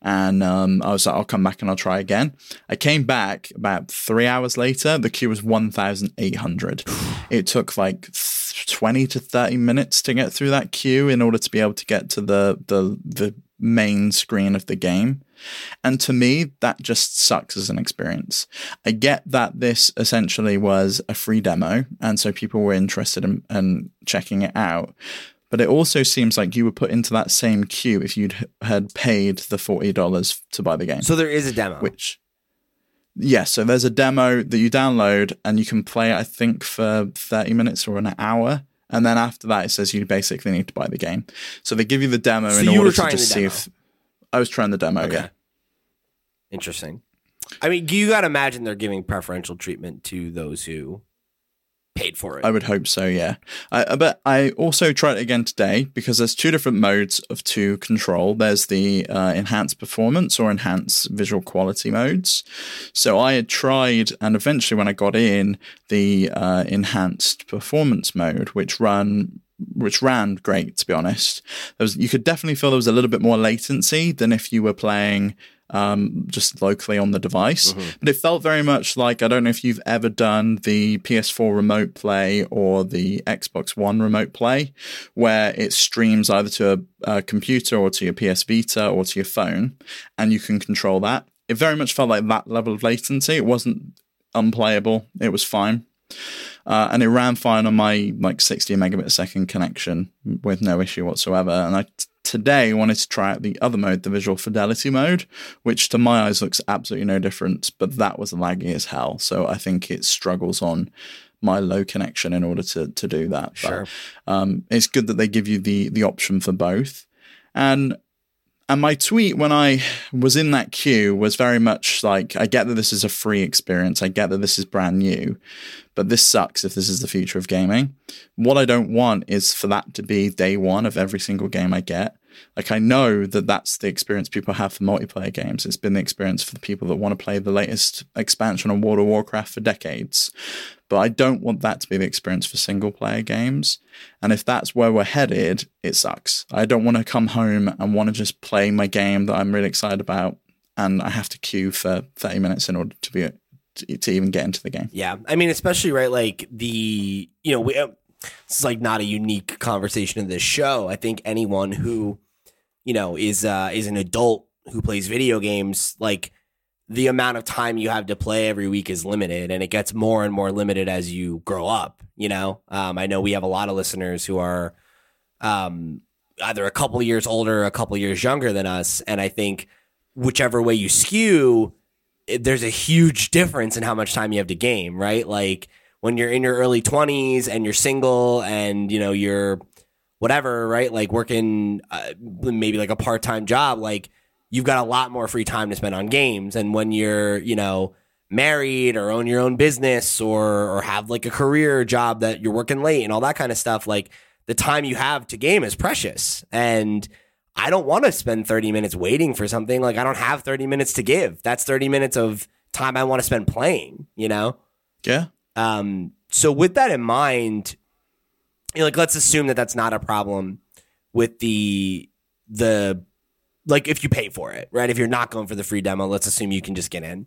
And um, I was like, I'll come back and I'll try again. I came back about three hours later. The queue was 1,800. it took like 20 to 30 minutes to get through that queue in order to be able to get to the, the, the main screen of the game. And to me, that just sucks as an experience. I get that this essentially was a free demo, and so people were interested in, in checking it out. But it also seems like you were put into that same queue if you'd had paid the forty dollars to buy the game. So there is a demo. Which, yeah, so there's a demo that you download and you can play. I think for thirty minutes or an hour. And then after that, it says you basically need to buy the game. So they give you the demo So in you order to just see if I was trying the demo. Okay. Yeah. Interesting. I mean, you got to imagine they're giving preferential treatment to those who paid for it. I would hope so, yeah. I, but I also tried it again today because there's two different modes of to control. There's the uh, enhanced performance or enhanced visual quality modes. So I had tried, and eventually when I got in, the uh, enhanced performance mode, which run which ran great to be honest. There was, you could definitely feel there was a little bit more latency than if you were playing um, just locally on the device. But it felt very much like I don't know if you've ever done the PS4 remote play or the Xbox One remote play, where it streams either to a, a computer or to your PS Vita or to your phone, and you can control that. It very much felt like that level of latency. It wasn't unplayable. It was fine. Uh, and it ran fine on my like 60 megabit a second connection with no issue whatsoever. And I t- today wanted to try out the other mode, the visual fidelity mode, which to my eyes looks absolutely no different, but that was laggy as hell. So I think it struggles on my low connection in order to to do that. But, Sure. um, it's good that they give you the the option for both. And and my tweet when I was in that queue was very much like, I get that this is a free experience. I get that this is brand new, but this sucks if this is the future of gaming. What I don't want is for that to be day one of every single game I get. Like, I know that that's the experience people have for multiplayer games. It's been the experience for the people that want to play the latest expansion on World of Warcraft for decades. But I don't want that to be the experience for single player games. And if that's where we're headed, it sucks. I don't want to come home and want to just play my game that I'm really excited about, and I have to queue for 30 minutes in order to be to, even get into the game. Yeah, I mean, especially right, like the you know, we, uh, like not a unique conversation in this show. I think anyone who you know is uh, is an adult who plays video games, like the amount of time you have to play every week is limited, and it gets more and more limited as you grow up. You know, um, I know we have a lot of listeners who are um, either a couple years older, or a couple years younger than us, and I think whichever way you skew, there's a huge difference in how much time you have to game, right? Like when you're in your early 20s and you're single and you know you're whatever, right? Like working uh, maybe like a part-time job, like you've got a lot more free time to spend on games and when you're, you know, married or own your own business or or have like a career job that you're working late and all that kind of stuff, like the time you have to game is precious. And I don't want to spend 30 minutes waiting for something. Like I don't have 30 minutes to give. That's 30 minutes of time I want to spend playing, you know? Yeah. Um, so with that in mind, you know, like let's assume that that's not a problem with the the like if you pay for it, right? If you're not going for the free demo, let's assume you can just get in.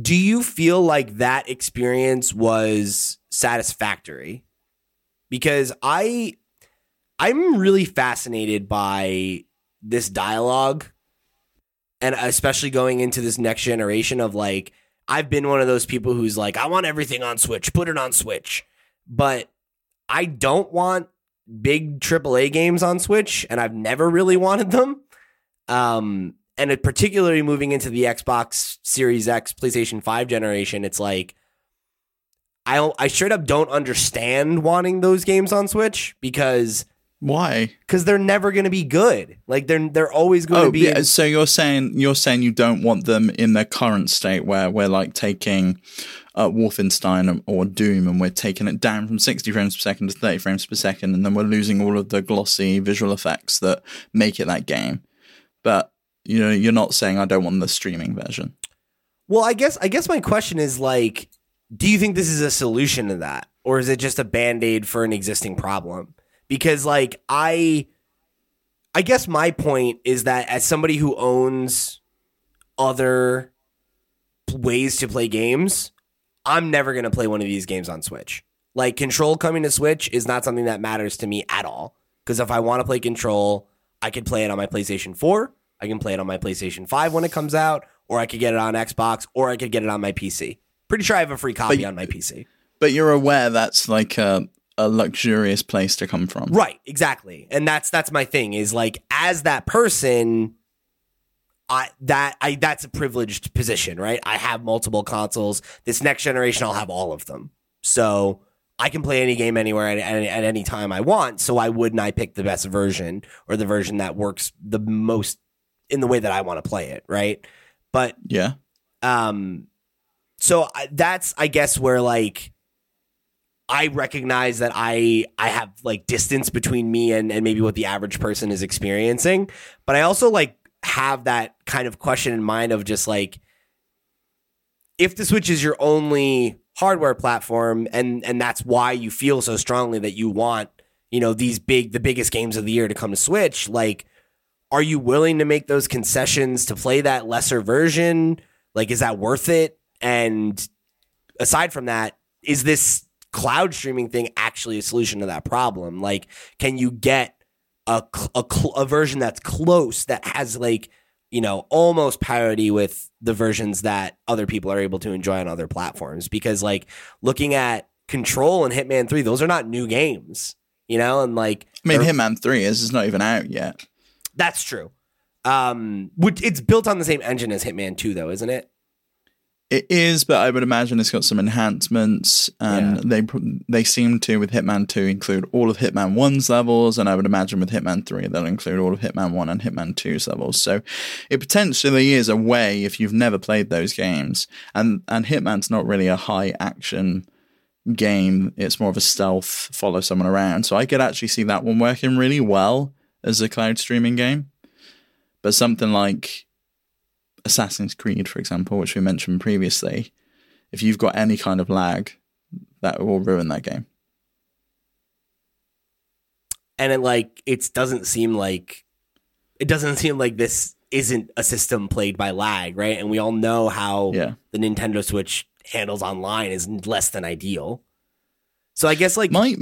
Do you feel like that experience was satisfactory? Because I I'm really fascinated by this dialogue and especially going into this next generation of like I've been one of those people who's like I want everything on Switch, put it on Switch. But I don't want big AAA games on Switch and I've never really wanted them. Um and it particularly moving into the Xbox Series X, PlayStation 5 generation, it's like I I straight up don't understand wanting those games on Switch because Why? because they're never going to be good. Like they're they're always going Oh, to be. yeah. So you're saying you're saying you don't want them in their current state, where we're like taking uh, Wolfenstein or Doom, and we're taking it down from 60 frames per second to 30 frames per second, and then we're losing all of the glossy visual effects that make it that game. But you know you're not saying I don't want the streaming version. Well, I guess I guess my question is like, do you think this is a solution to that, or is it just a band aid for an existing problem? Because like I, I guess my point is that as somebody who owns other ways to play games, I'm never gonna play one of these games on Switch. Like Control coming to Switch is not something that matters to me at all. Because if I want to play Control, I could play it on my PlayStation 4. I can play it on my PlayStation 5 when it comes out, or I could get it on Xbox, or I could get it on my PC. Pretty sure I have a free copy But- on my PC. But you're aware that's like a a luxurious place to come from. Right, exactly. And that's that's my thing is like as that person I that I that's a privileged position, right? I have multiple consoles. This next generation I'll have all of them. So I can play any game anywhere at, at, at any time I want. So why wouldn't I pick the best version or the version that works the most in the way that I want to play it, right? But Yeah. um so I, that's i guess where like i recognize that i i have like distance between me and and maybe what the average person is experiencing but i also like have that kind of question in mind of just like if the switch is your only hardware platform and and that's why you feel so strongly that you want you know these big the biggest games of the year to come to switch like are you willing to make those concessions to play that lesser version? Like is that worth it? And aside from that is this cloud streaming thing actually a solution to that problem? Like can you get a, a, a version that's close that has like you know almost parity with the versions that other people are able to enjoy on other platforms. Because like looking at control and hitman 3 those are not new games you know? And like I mean, Hitman Three is it's not even out yet. that's true. Um it's built on the same engine as hitman 2 though isn't it It is, but I would imagine it's got some enhancements, and Yeah. they they seem to with Hitman Two include all of Hitman One's levels, and I would imagine with Hitman Three they'll include all of Hitman One and Hitman 2's levels. So it potentially is a way if you've never played those games, and and Hitman's not really a high action game; it's more of a stealth, follow someone around. So I could actually see that one working really well as a cloud streaming game, but something like Assassin's Creed, for example, which we mentioned previously, if you've got any kind of lag, that will ruin that game. and it like it doesn't seem like it doesn't seem like this isn't a system played by lag right and we all know how Yeah. the nintendo switch handles online is less than ideal so i guess like My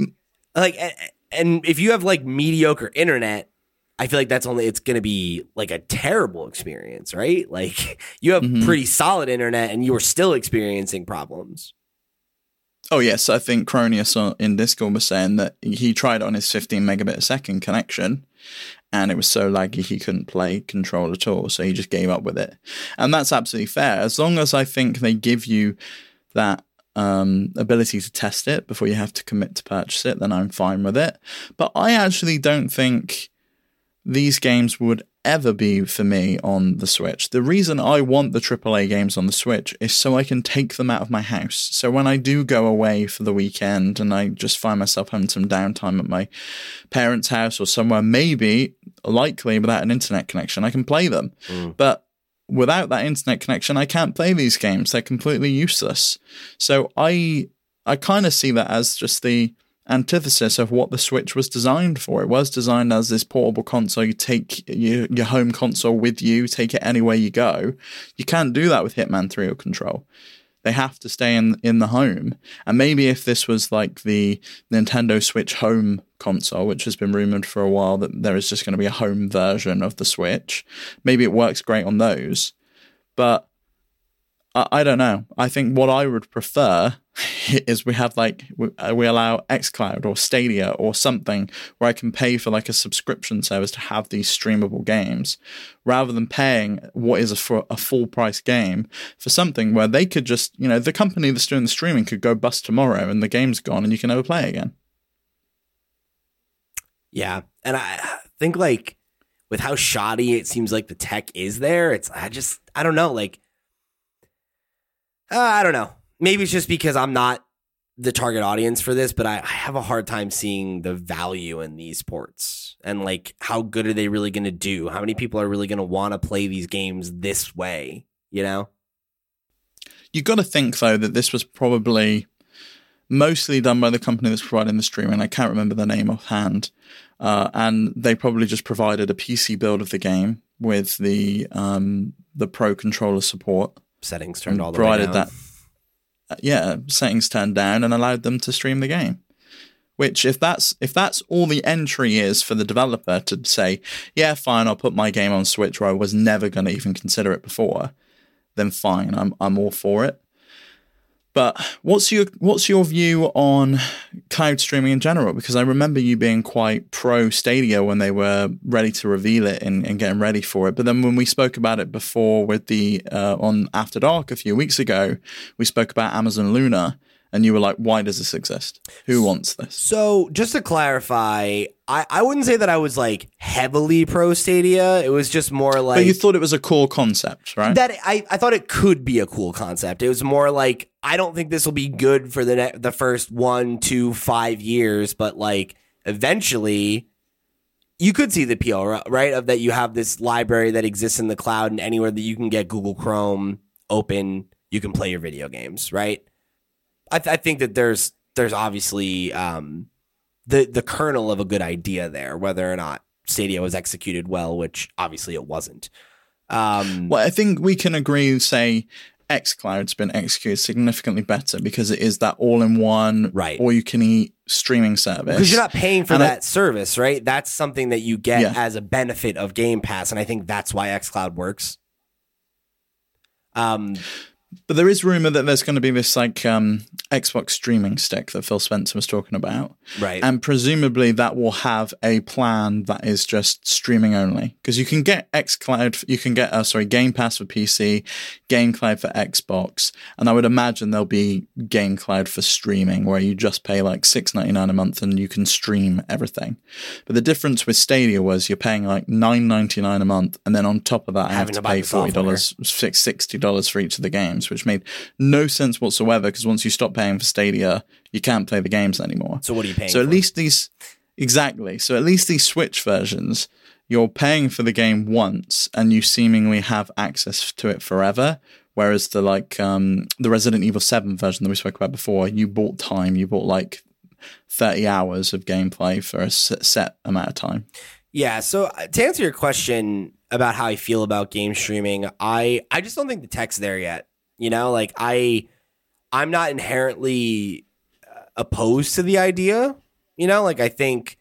like and if you have like mediocre internet i feel like that's only it's gonna be like a terrible experience right like you have Mhm. pretty solid internet and you are still experiencing problems oh yes, I think Cronius in Discord was saying that he tried on his 15 megabit a second connection, and it was so laggy he couldn't play Control at all, so he just gave up with it. And that's absolutely fair, as long as I think they give you that um, ability to test it before you have to commit to purchase it, then I'm fine with it. But I actually don't think these games would ever be for me on the Switch. The reason I want the AAA games on the Switch is so I can take them out of my house. So when I do go away for the weekend and I just find myself having some downtime at my parents' house or somewhere, maybe likely without an internet connection, I can play them. Mm. But without that internet connection, I can't play these games. They're completely useless. So I I kind of see that as just the antithesis of what the Switch was designed for. It was designed as this portable console. You take your, your home console with you, take it anywhere you go. You can't do that with Hitman 3 or Control. They have to stay in in the home. And maybe if this was like the Nintendo Switch home console, which has been rumored for a while that there is just going to be a home version of the Switch, maybe it works great on those. But I, I don't know. I think what I would prefer is we have like we, uh, we allow xCloud or Stadia or something where I can pay for like a subscription service to have these streamable games, rather than paying what is a for a full price game for something where they could just you know the company that's doing the streaming could go bust tomorrow and the game's gone and you can never play again. Yeah. And I think like with how shoddy it seems like the tech is there, it's I just I don't know, like uh, I don't know. Maybe it's just because I'm not the target audience for this, but I, I have a hard time seeing the value in these ports and like how good are they really going to do? How many people are really going to want to play these games this way? You know, you got to think though that this was probably mostly done by the company that's providing the streaming. I can't remember the name offhand, uh, and they probably just provided a PC build of the game with the um, the Pro controller support. Settings turned all the provided way down. that uh, yeah, settings turned down and allowed them to stream the game. Which, if that's if that's all the entry is for the developer to say, yeah, fine, I'll put my game on Switch where I was never going to even consider it before, then fine, I'm I'm all for it. But what's your what's your view on cloud streaming in general? Because I remember you being quite pro Stadia when they were ready to reveal it and, and getting ready for it. But then when we spoke about it before with the uh, on After Dark a few weeks ago, we spoke about Amazon Luna, and you were like, "Why does this exist? Who wants this?" So, just to clarify, I, I wouldn't say that I was like heavily pro Stadia. It was just more like But you thought it was a cool concept, right? that I, I thought it could be a cool concept. It was more like I don't think this will be good for the ne- the first one, two, five years, but like eventually you could see the appeal, right? Of that you have this library that exists in the cloud and anywhere that you can get Google Chrome open, you can play your video games, right? I, th- I think that there's there's obviously um, the the kernel of a good idea there, whether or not Stadia was executed well, which obviously it wasn't. Um, Well, I think we can agree, say, xCloud's been executed significantly better because it is that all in one, Right. Or you can eat streaming service. because you're not paying for And I- that service, right? That's something that you get Yeah. as a benefit of Game Pass, and I think that's why XCloud works. Um, But there is rumor that there's going to be this like um, Xbox streaming stick that Phil Spencer was talking about, right. and presumably that will have a plan that is just streaming only. Because you can get XCloud, you can get uh, sorry Game Pass for PC, Game Cloud for Xbox, and I would imagine there'll be Game Cloud for streaming, where you just pay like six ninety nine a month and you can stream everything. But the difference with Stadia was you're paying like nine ninety nine a month, and then on top of that, I have Having to to pay forty dollars, sixty dollars for each of the games, which made no sense whatsoever. Because once you stop paying for Stadia, you can't play the games anymore. so what are you paying? So at for? least these, exactly. So at least these Switch versions, you're paying for the game once, and you seemingly have access to it forever. Whereas the like um, the Resident Evil Seven version that we spoke about before, you bought time. You bought like thirty hours of gameplay for a set amount of time. Yeah. So uh, to answer your question about how I feel about game streaming, I I just don't think the tech's there yet. You know, like I I'm not inherently uh, opposed to the idea. You know, like I think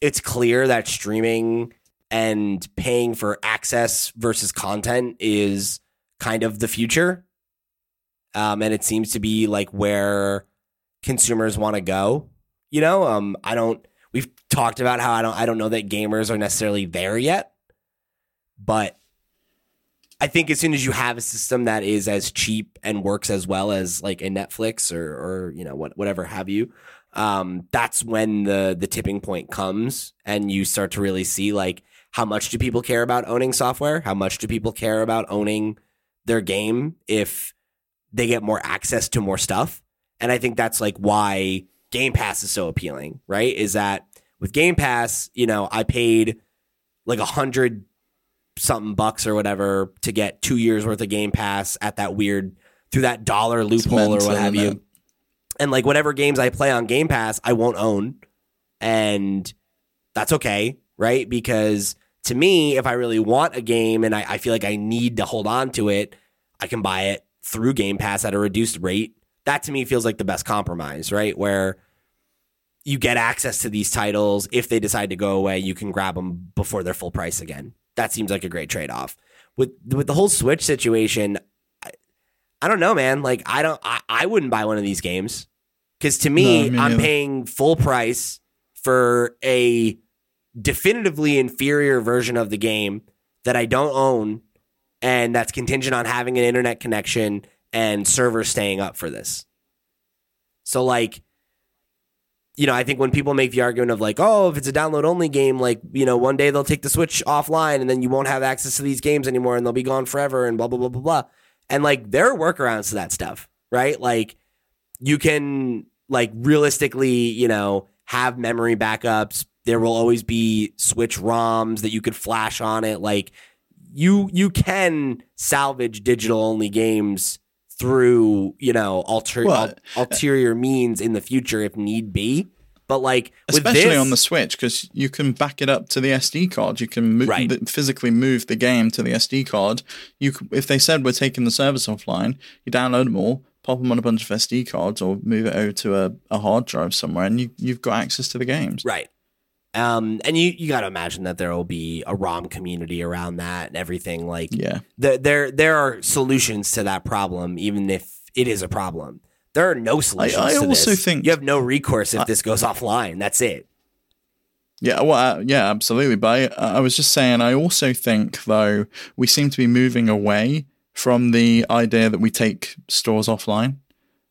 it's clear that streaming and paying for access versus content is kind of the future. Um, and it seems to be like where consumers want to go. You know, um, I don't we've talked about how I don't I don't know that gamers are necessarily there yet, but I think as soon as you have a system that is as cheap and works as well as like a Netflix or or you know what whatever have you, um, that's when the the tipping point comes and you start to really see like how much do people care about owning software? How much do people care about owning their game if they get more access to more stuff? And I think that's like why Game Pass is so appealing, right? Is that with Game Pass, you know, I paid like a hundred something bucks or whatever to get two years worth of Game Pass at that weird through that dollar loophole or what have you. And like whatever games I play on Game Pass, I won't own. And that's okay, right? Because to me, if I really want a game and I, I feel like I need to hold on to it, I can buy it through Game Pass at a reduced rate. That to me feels like the best compromise, right? Where you get access to these titles. If they decide to go away, you can grab them before they're full price again. That seems like a great trade off. With with the whole Switch situation, I, I don't know, man. Like I don't, I, I wouldn't buy one of these games because to me, No, I'm neither. paying full price for a definitively inferior version of the game that I don't own, and that's contingent on having an internet connection and servers staying up for this. So like you know, I think when people make the argument of like, oh, if it's a download only game, like, you know, one day they'll take the Switch offline and then you won't have access to these games anymore and they'll be gone forever and blah, blah, blah, blah, blah. And like, there are workarounds to that stuff, right? Like, you can like realistically, you know, have memory backups. There will always be Switch ROMs that you could flash on it. Like you you can salvage digital only games through, you know, alter, Well, al- uh, ulterior means in the future if need be. But like with especially this, on the Switch because you can back it up to the SD card. You can mo- Right. th- physically move the game to the SD card. You c- if they said we're taking the service offline, you download them all, pop them on a bunch of SD cards, or move it over to a, a hard drive somewhere, and you you've got access to the games. Right. Um, and you you got to imagine that there will be a ROM community around that and everything. Like, Yeah, there there there are solutions to that problem, even if it is a problem. There are no solutions. I to also this. think- you have no recourse if this goes offline. That's it. yeah, well, uh, yeah, absolutely. But I, I was just saying, I also think though we seem to be moving away from the idea that we take stores offline.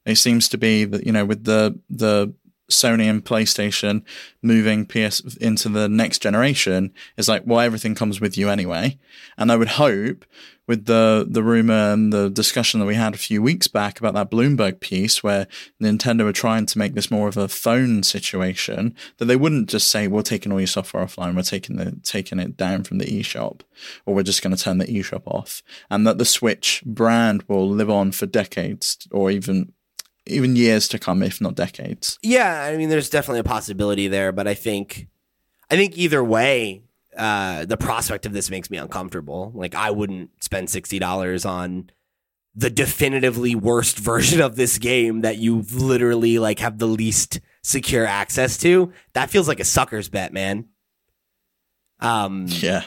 It seems to be that you know with the the Sony and PlayStation moving PS into the next generation is like well everything comes with you anyway, and I would hope with the the rumor and the discussion that we had a few weeks back about that Bloomberg piece where Nintendo were trying to make this more of a phone situation that they wouldn't just say we're taking all your software offline, we're taking the taking it down from the eShop, or we're just going to turn the eShop off, and that the Switch brand will live on for decades or even even years to come, if not decades. Yeah, I mean, there's definitely a possibility there, but I think, I think either way, uh, the prospect of this makes me uncomfortable. Like, I wouldn't spend sixty dollars on the definitively worst version of this game that you literally like have the least secure access to. That feels like a sucker's bet, man. Um, Yeah.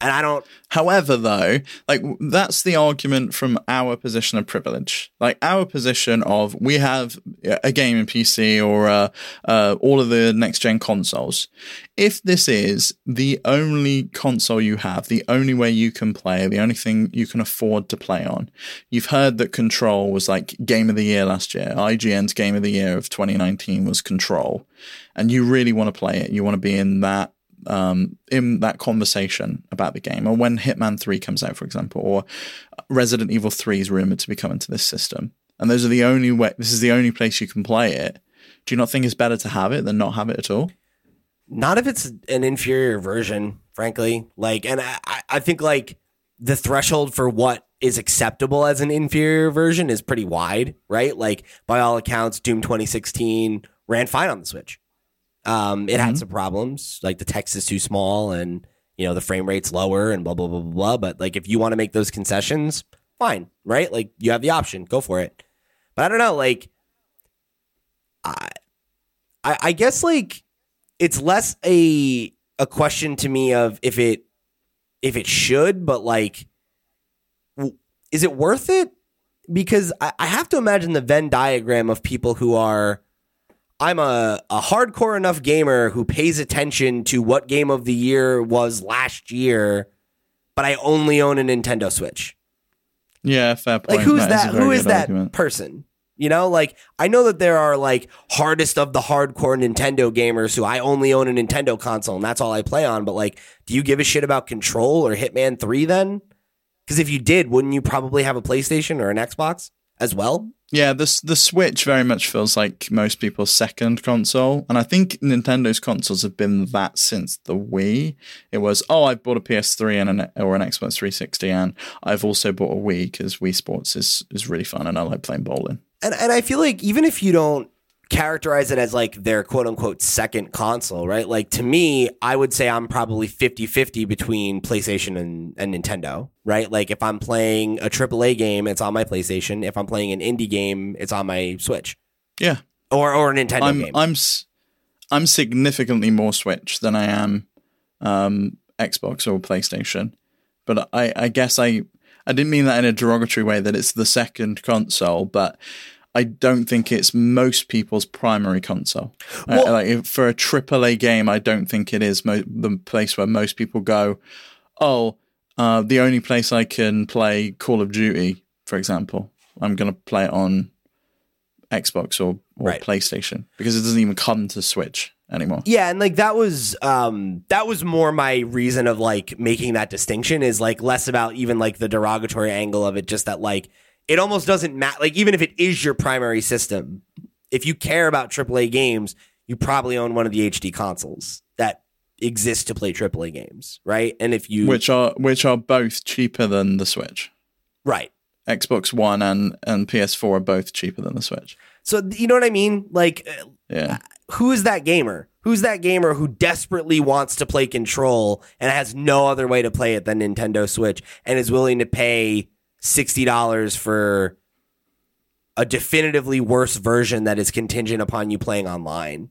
And I don't. However, though, like that's the argument from our position of privilege. Like our position of we have a gaming PC or uh, uh, all of the next gen consoles. If this is the only console you have, the only way you can play, the only thing you can afford to play on, you've heard that Control was like game of the year last year. IGN's game of the year of 2019 was Control, and you really want to play it. You want to be in that um, in that conversation about the game, or when Hitman 3 comes out, for example, or Resident Evil 3 is rumored to be coming to this system. And those are the only way, this is the only place you can play it. Do you not think it's better to have it than not have it at all? Not if it's an inferior version, frankly. Like, and I- I think like the threshold for what is acceptable as an inferior version is pretty wide, right? Like, by all accounts, Doom 2016 ran fine on the Switch. Um, it had some problems, like the text is too small and you know the frame rate's lower and blah blah blah blah blah. But like, if you want to make those concessions, fine, right? Like, you have the option, go for it. But I don't know, like, I, I, I guess like it's less a a question to me of if it if it should, but like, is it worth it? Because I, I have to imagine the Venn diagram of people who are. I'm a, a hardcore enough gamer who pays attention to what game of the year was last year, but I only own a Nintendo Switch. Yeah, fair point. Like who's that? very Who is that argument. person? You know, like I know that there are like hardest of the hardcore Nintendo gamers who I only own a Nintendo console and that's all I play on. But like, do you give a shit about Control or Hitman Three then? Because if you did, wouldn't you probably have a PlayStation or an Xbox as well? Yeah, the the Switch very much feels like most people's second console, and I think Nintendo's consoles have been that since the Wii. It was oh, I bought a PS3 and an or an Xbox 360, and I've also bought a Wii because Wii Sports is is really fun, and I like playing bowling. And and I feel like even if you don't characterize it as like their quote unquote second console, right? Like to me, I would say I'm probably 50-50 between PlayStation and, and Nintendo, right? Like if I'm playing a AAA game, it's on my PlayStation. If I'm playing an indie game, it's on my Switch. Yeah, Or or a Nintendo I'm game. I'm I'm significantly more Switch than I am um, Xbox or PlayStation, but I I guess I I didn't mean that in a derogatory way that it's the second console, but I don't think it's most people's primary console. Uh, Well- like if- for a AAA game, I don't think it is mo- the place where most people go. Oh, uh, the only place I can play Call of Duty, for example, I'm going to play it on Xbox or, or Right. PlayStation because it doesn't even come to Switch anymore. Yeah, and like that was um that was more my reason of like making that distinction is like less about even like the derogatory angle of it, just that like it almost doesn't matter. Like even if it is your primary system, if you care about AAA games, you probably own one of the HD consoles that exist to play AAA games, right? And if you which are which are both cheaper than the Switch. right, Xbox One and and PS4 are both cheaper than the Switch. so you know what I mean? Like, uh, Yeah. who is that gamer? Who's that gamer who desperately wants to play Control and has no other way to play it than Nintendo Switch and is willing to pay sixty dollars for a definitively worse version that is contingent upon you playing online?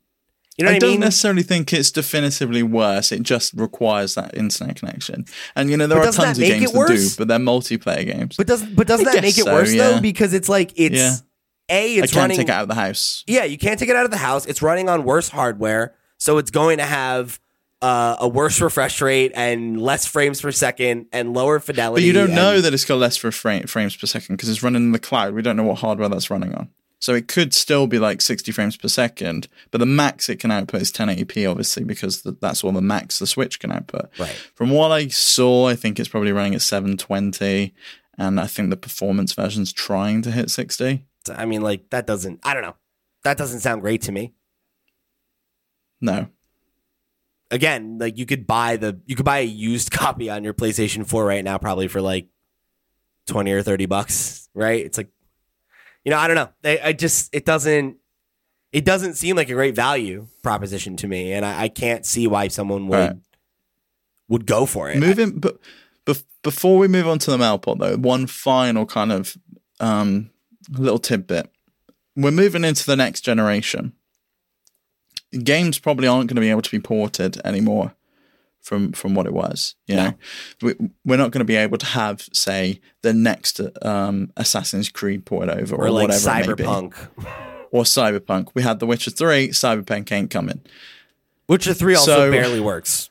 You know I I, don't mean? necessarily think it's definitively worse. It just requires that internet connection. And you know, there But are tons of games that do, but they're multiplayer games. But does but doesn't I that make it so, worse yeah. though? Because it's like it's Yeah. a I it's can't running. take it out of the house. Yeah, you can't take it out of the house. It's running on worse hardware, so it's going to have uh, a worse refresh rate and less frames per second and lower fidelity. But you don't and- know that it's got less for frame, frames per second because it's running in the cloud. We don't know what hardware that's running on. So it could still be like 60 frames per second, but the max it can output is 1080p, obviously, because th- that's all the max the Switch can output. Right. From what I saw, I think it's probably running at 720, and I think the performance version's trying to hit 60. I mean, like that doesn't. I don't know. That doesn't sound great to me. No. Again, like you could buy the you could buy a used copy on your PlayStation 4 right now, probably for like twenty or thirty bucks. Right? It's like, you know, I don't know. They, I just it doesn't it doesn't seem like a great value proposition to me, and I, I can't see why someone would Right. would go for it. Moving, but bef- before we move on to the Mailpot, though, one final kind of um, little tidbit. We're moving into the next generation. Games probably aren't going to be able to be ported anymore from from what it was. You know, we, we're not going to be able to have, say, the next um, Assassin's Creed ported over or, or like whatever it may be. Cyberpunk. or Cyberpunk. We had The Witcher Three. Cyberpunk ain't coming. Witcher 3 also So- barely works.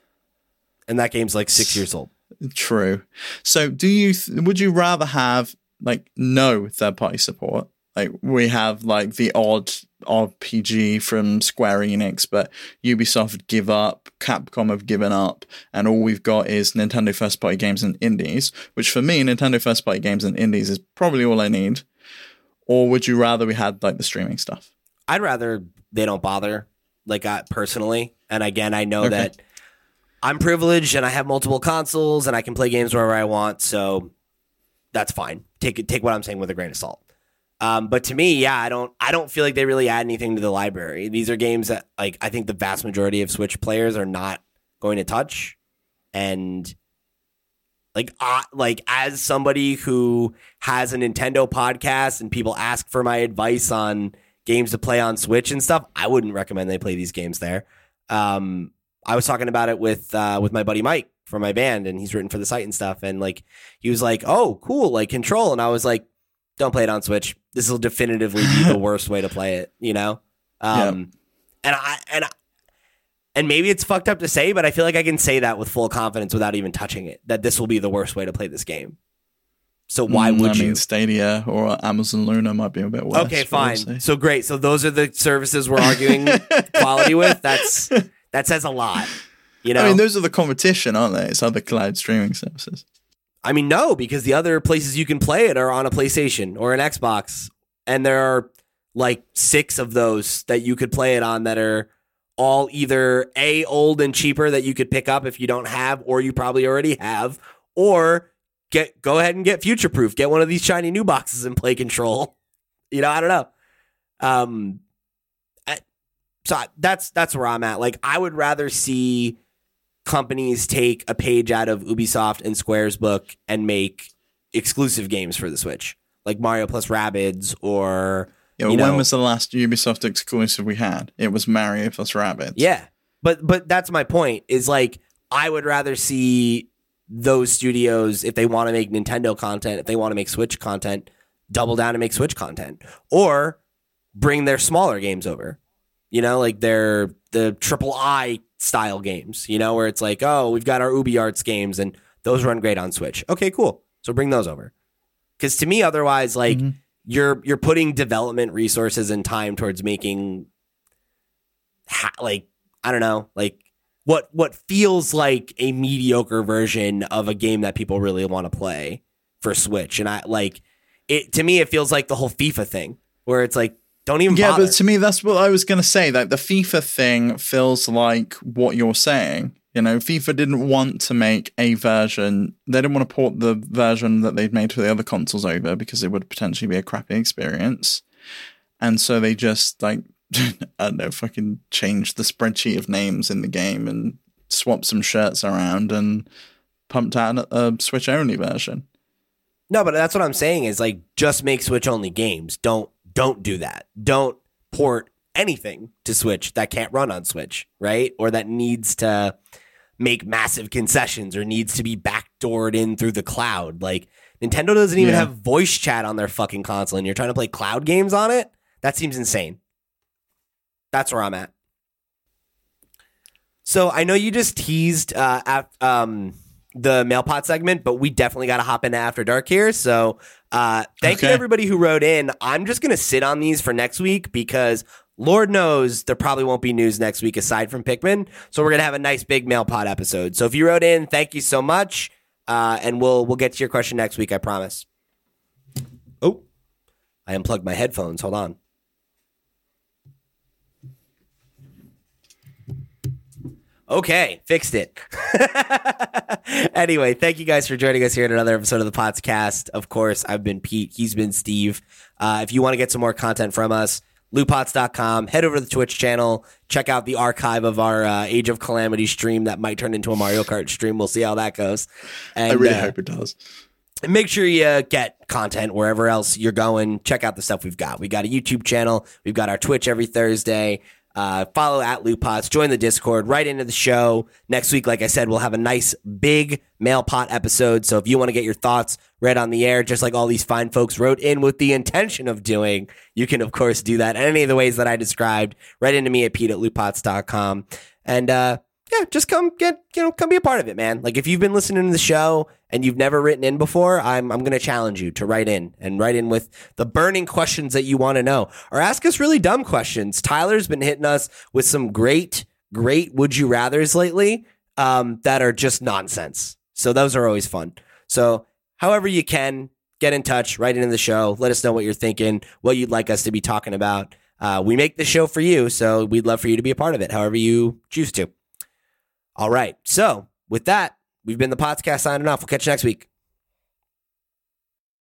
And that game's like six years old. True. So, do you th- would you rather have like no third party support? Like we have like the odd RPG from Square Enix, but Ubisoft give up, Capcom have given up, and all we've got is Nintendo first party games and indies. Which for me, Nintendo first party games and indies is probably all I need. Or would you rather we had like the streaming stuff? I'd rather they don't bother, like I personally. And again, I know Okay. that I'm privileged and I have multiple consoles and I can play games wherever I want. So that's fine. Take it, take what I'm saying with a grain of salt. Um, but to me, yeah, I don't, I don't feel like they really add anything to the library. These are games that, like, I think the vast majority of Switch players are not going to touch, and like, uh, like as somebody who has a Nintendo podcast and people ask for my advice on games to play on Switch and stuff, I wouldn't recommend they play these games there. Um, I was talking about it with uh, with my buddy Mike from my band, and he's written for the site and stuff. And like, he was like, "Oh, cool, like Control," and I was like, "Don't play it on Switch. This will definitively be the worst way to play it." You know, um, and I and I, and maybe it's fucked up to say, but I feel like I can say that with full confidence without even touching it. That this will be the worst way to play this game. So why Mm, would I you? mean, Stadia or Amazon Luna might be a bit worse. Okay, fine. So great. So those are the services we're arguing quality with. That's that says a lot. You know, I mean, those are the competition, aren't they? It's other cloud streaming services. I mean, no, because the other places you can play it are on a PlayStation or an Xbox, and there are like six of those that you could play it on that are all either a old and cheaper that you could pick up if you don't have, or you probably already have, or get go ahead and get future proof. Get one of these shiny new boxes and play Control. You know, I don't know. Um, I- so I- that's that's where I'm at. Like, I would rather see companies take a page out of Ubisoft and Square's book and make exclusive games for the Switch, like Mario plus Rabbids or Yeah, You when was the last Ubisoft exclusive we had? It was Mario plus Rabbids. yeah. But but that's my point. Is like I would rather see those studios if they want to make Nintendo content, if they want to make Switch content, double down and make Switch content, or bring their smaller games over. You know, like their the triple I style games. You know, where it's like, oh, we've got our Ubi Arts games and those run great on Switch. Okay, cool. So bring those over. Because to me, otherwise, like Mhm. you're you're putting development resources and time towards making, ha- like I don't know, like what what feels like a mediocre version of a game that people really want to play for Switch. And I like it to me, it feels like the whole FIFA thing, where it's like Don't even Yeah, bother. but to me, that's what I was going to say. Like the FIFA thing feels like what you're saying. You know, FIFA didn't want to make a version. They didn't want to port the version that they'd made for the other consoles over because it would potentially be a crappy experience. And so they just like I don't know, fucking changed the spreadsheet of names in the game and swapped some shirts around and pumped out a Switch only version. No, but that's what I'm saying is like just make Switch only games. Don't don't do that. Don't port anything to Switch that can't run on Switch, right? Or that needs to make massive concessions or needs to be backdoored in through the cloud. Like Nintendo doesn't even Yeah. have voice chat on their fucking console and you're trying to play cloud games on it? That seems insane. That's where I'm at. So I know you just teased uh, af- um, the mailpot segment, but we definitely got to hop into After Dark here. So uh, thank you Okay. everybody who wrote in. I'm just going to sit on these for next week because Lord knows there probably won't be news next week aside from Pikmin. So we're going to have a nice big mailpot episode. So if you wrote in, thank you so much. Uh, and we'll we'll get to your question next week, I promise. Oh, I unplugged my headphones. Hold on. Okay, fixed it. anyway, thank you guys for joining us here in another episode of the PotsCast. Of course, I've been Pete. He's been Steve. Uh, if you want to get some more content from us, lootpots.com. Head over to the Twitch channel. Check out the archive of our uh, Age of Calamity stream that might turn into a Mario Kart stream. We'll see how that goes. And, I really uh, hope it does. and make sure you get content wherever else you're going. Check out the stuff we've got. We got a YouTube channel. We've got our Twitch every Thursday. Uh, follow at Lootpots. Join the Discord. Write into the show next week. Like I said, we'll have a nice big mail pot episode. So if you want to get your thoughts read on the air, just like all these fine folks wrote in with the intention of doing, you can of course do that any of the ways that I described. Write into me at pete at lootpots.com. And uh, yeah, just come get you know come be a part of it, man. Like if you've been listening to the show and you've never written in before, I'm I'm gonna challenge you to write in and write in with the burning questions that you want to know, or ask us really dumb questions. Tyler's been hitting us with some great great would you rather's lately um, that are just nonsense. So those are always fun. So however you can get in touch, write into the show, let us know what you're thinking, what you'd like us to be talking about. Uh, we make the show for you, so we'd love for you to be a part of it, however you choose to. All right. So with that, we've been the PotsCast signing off. We'll catch you next week.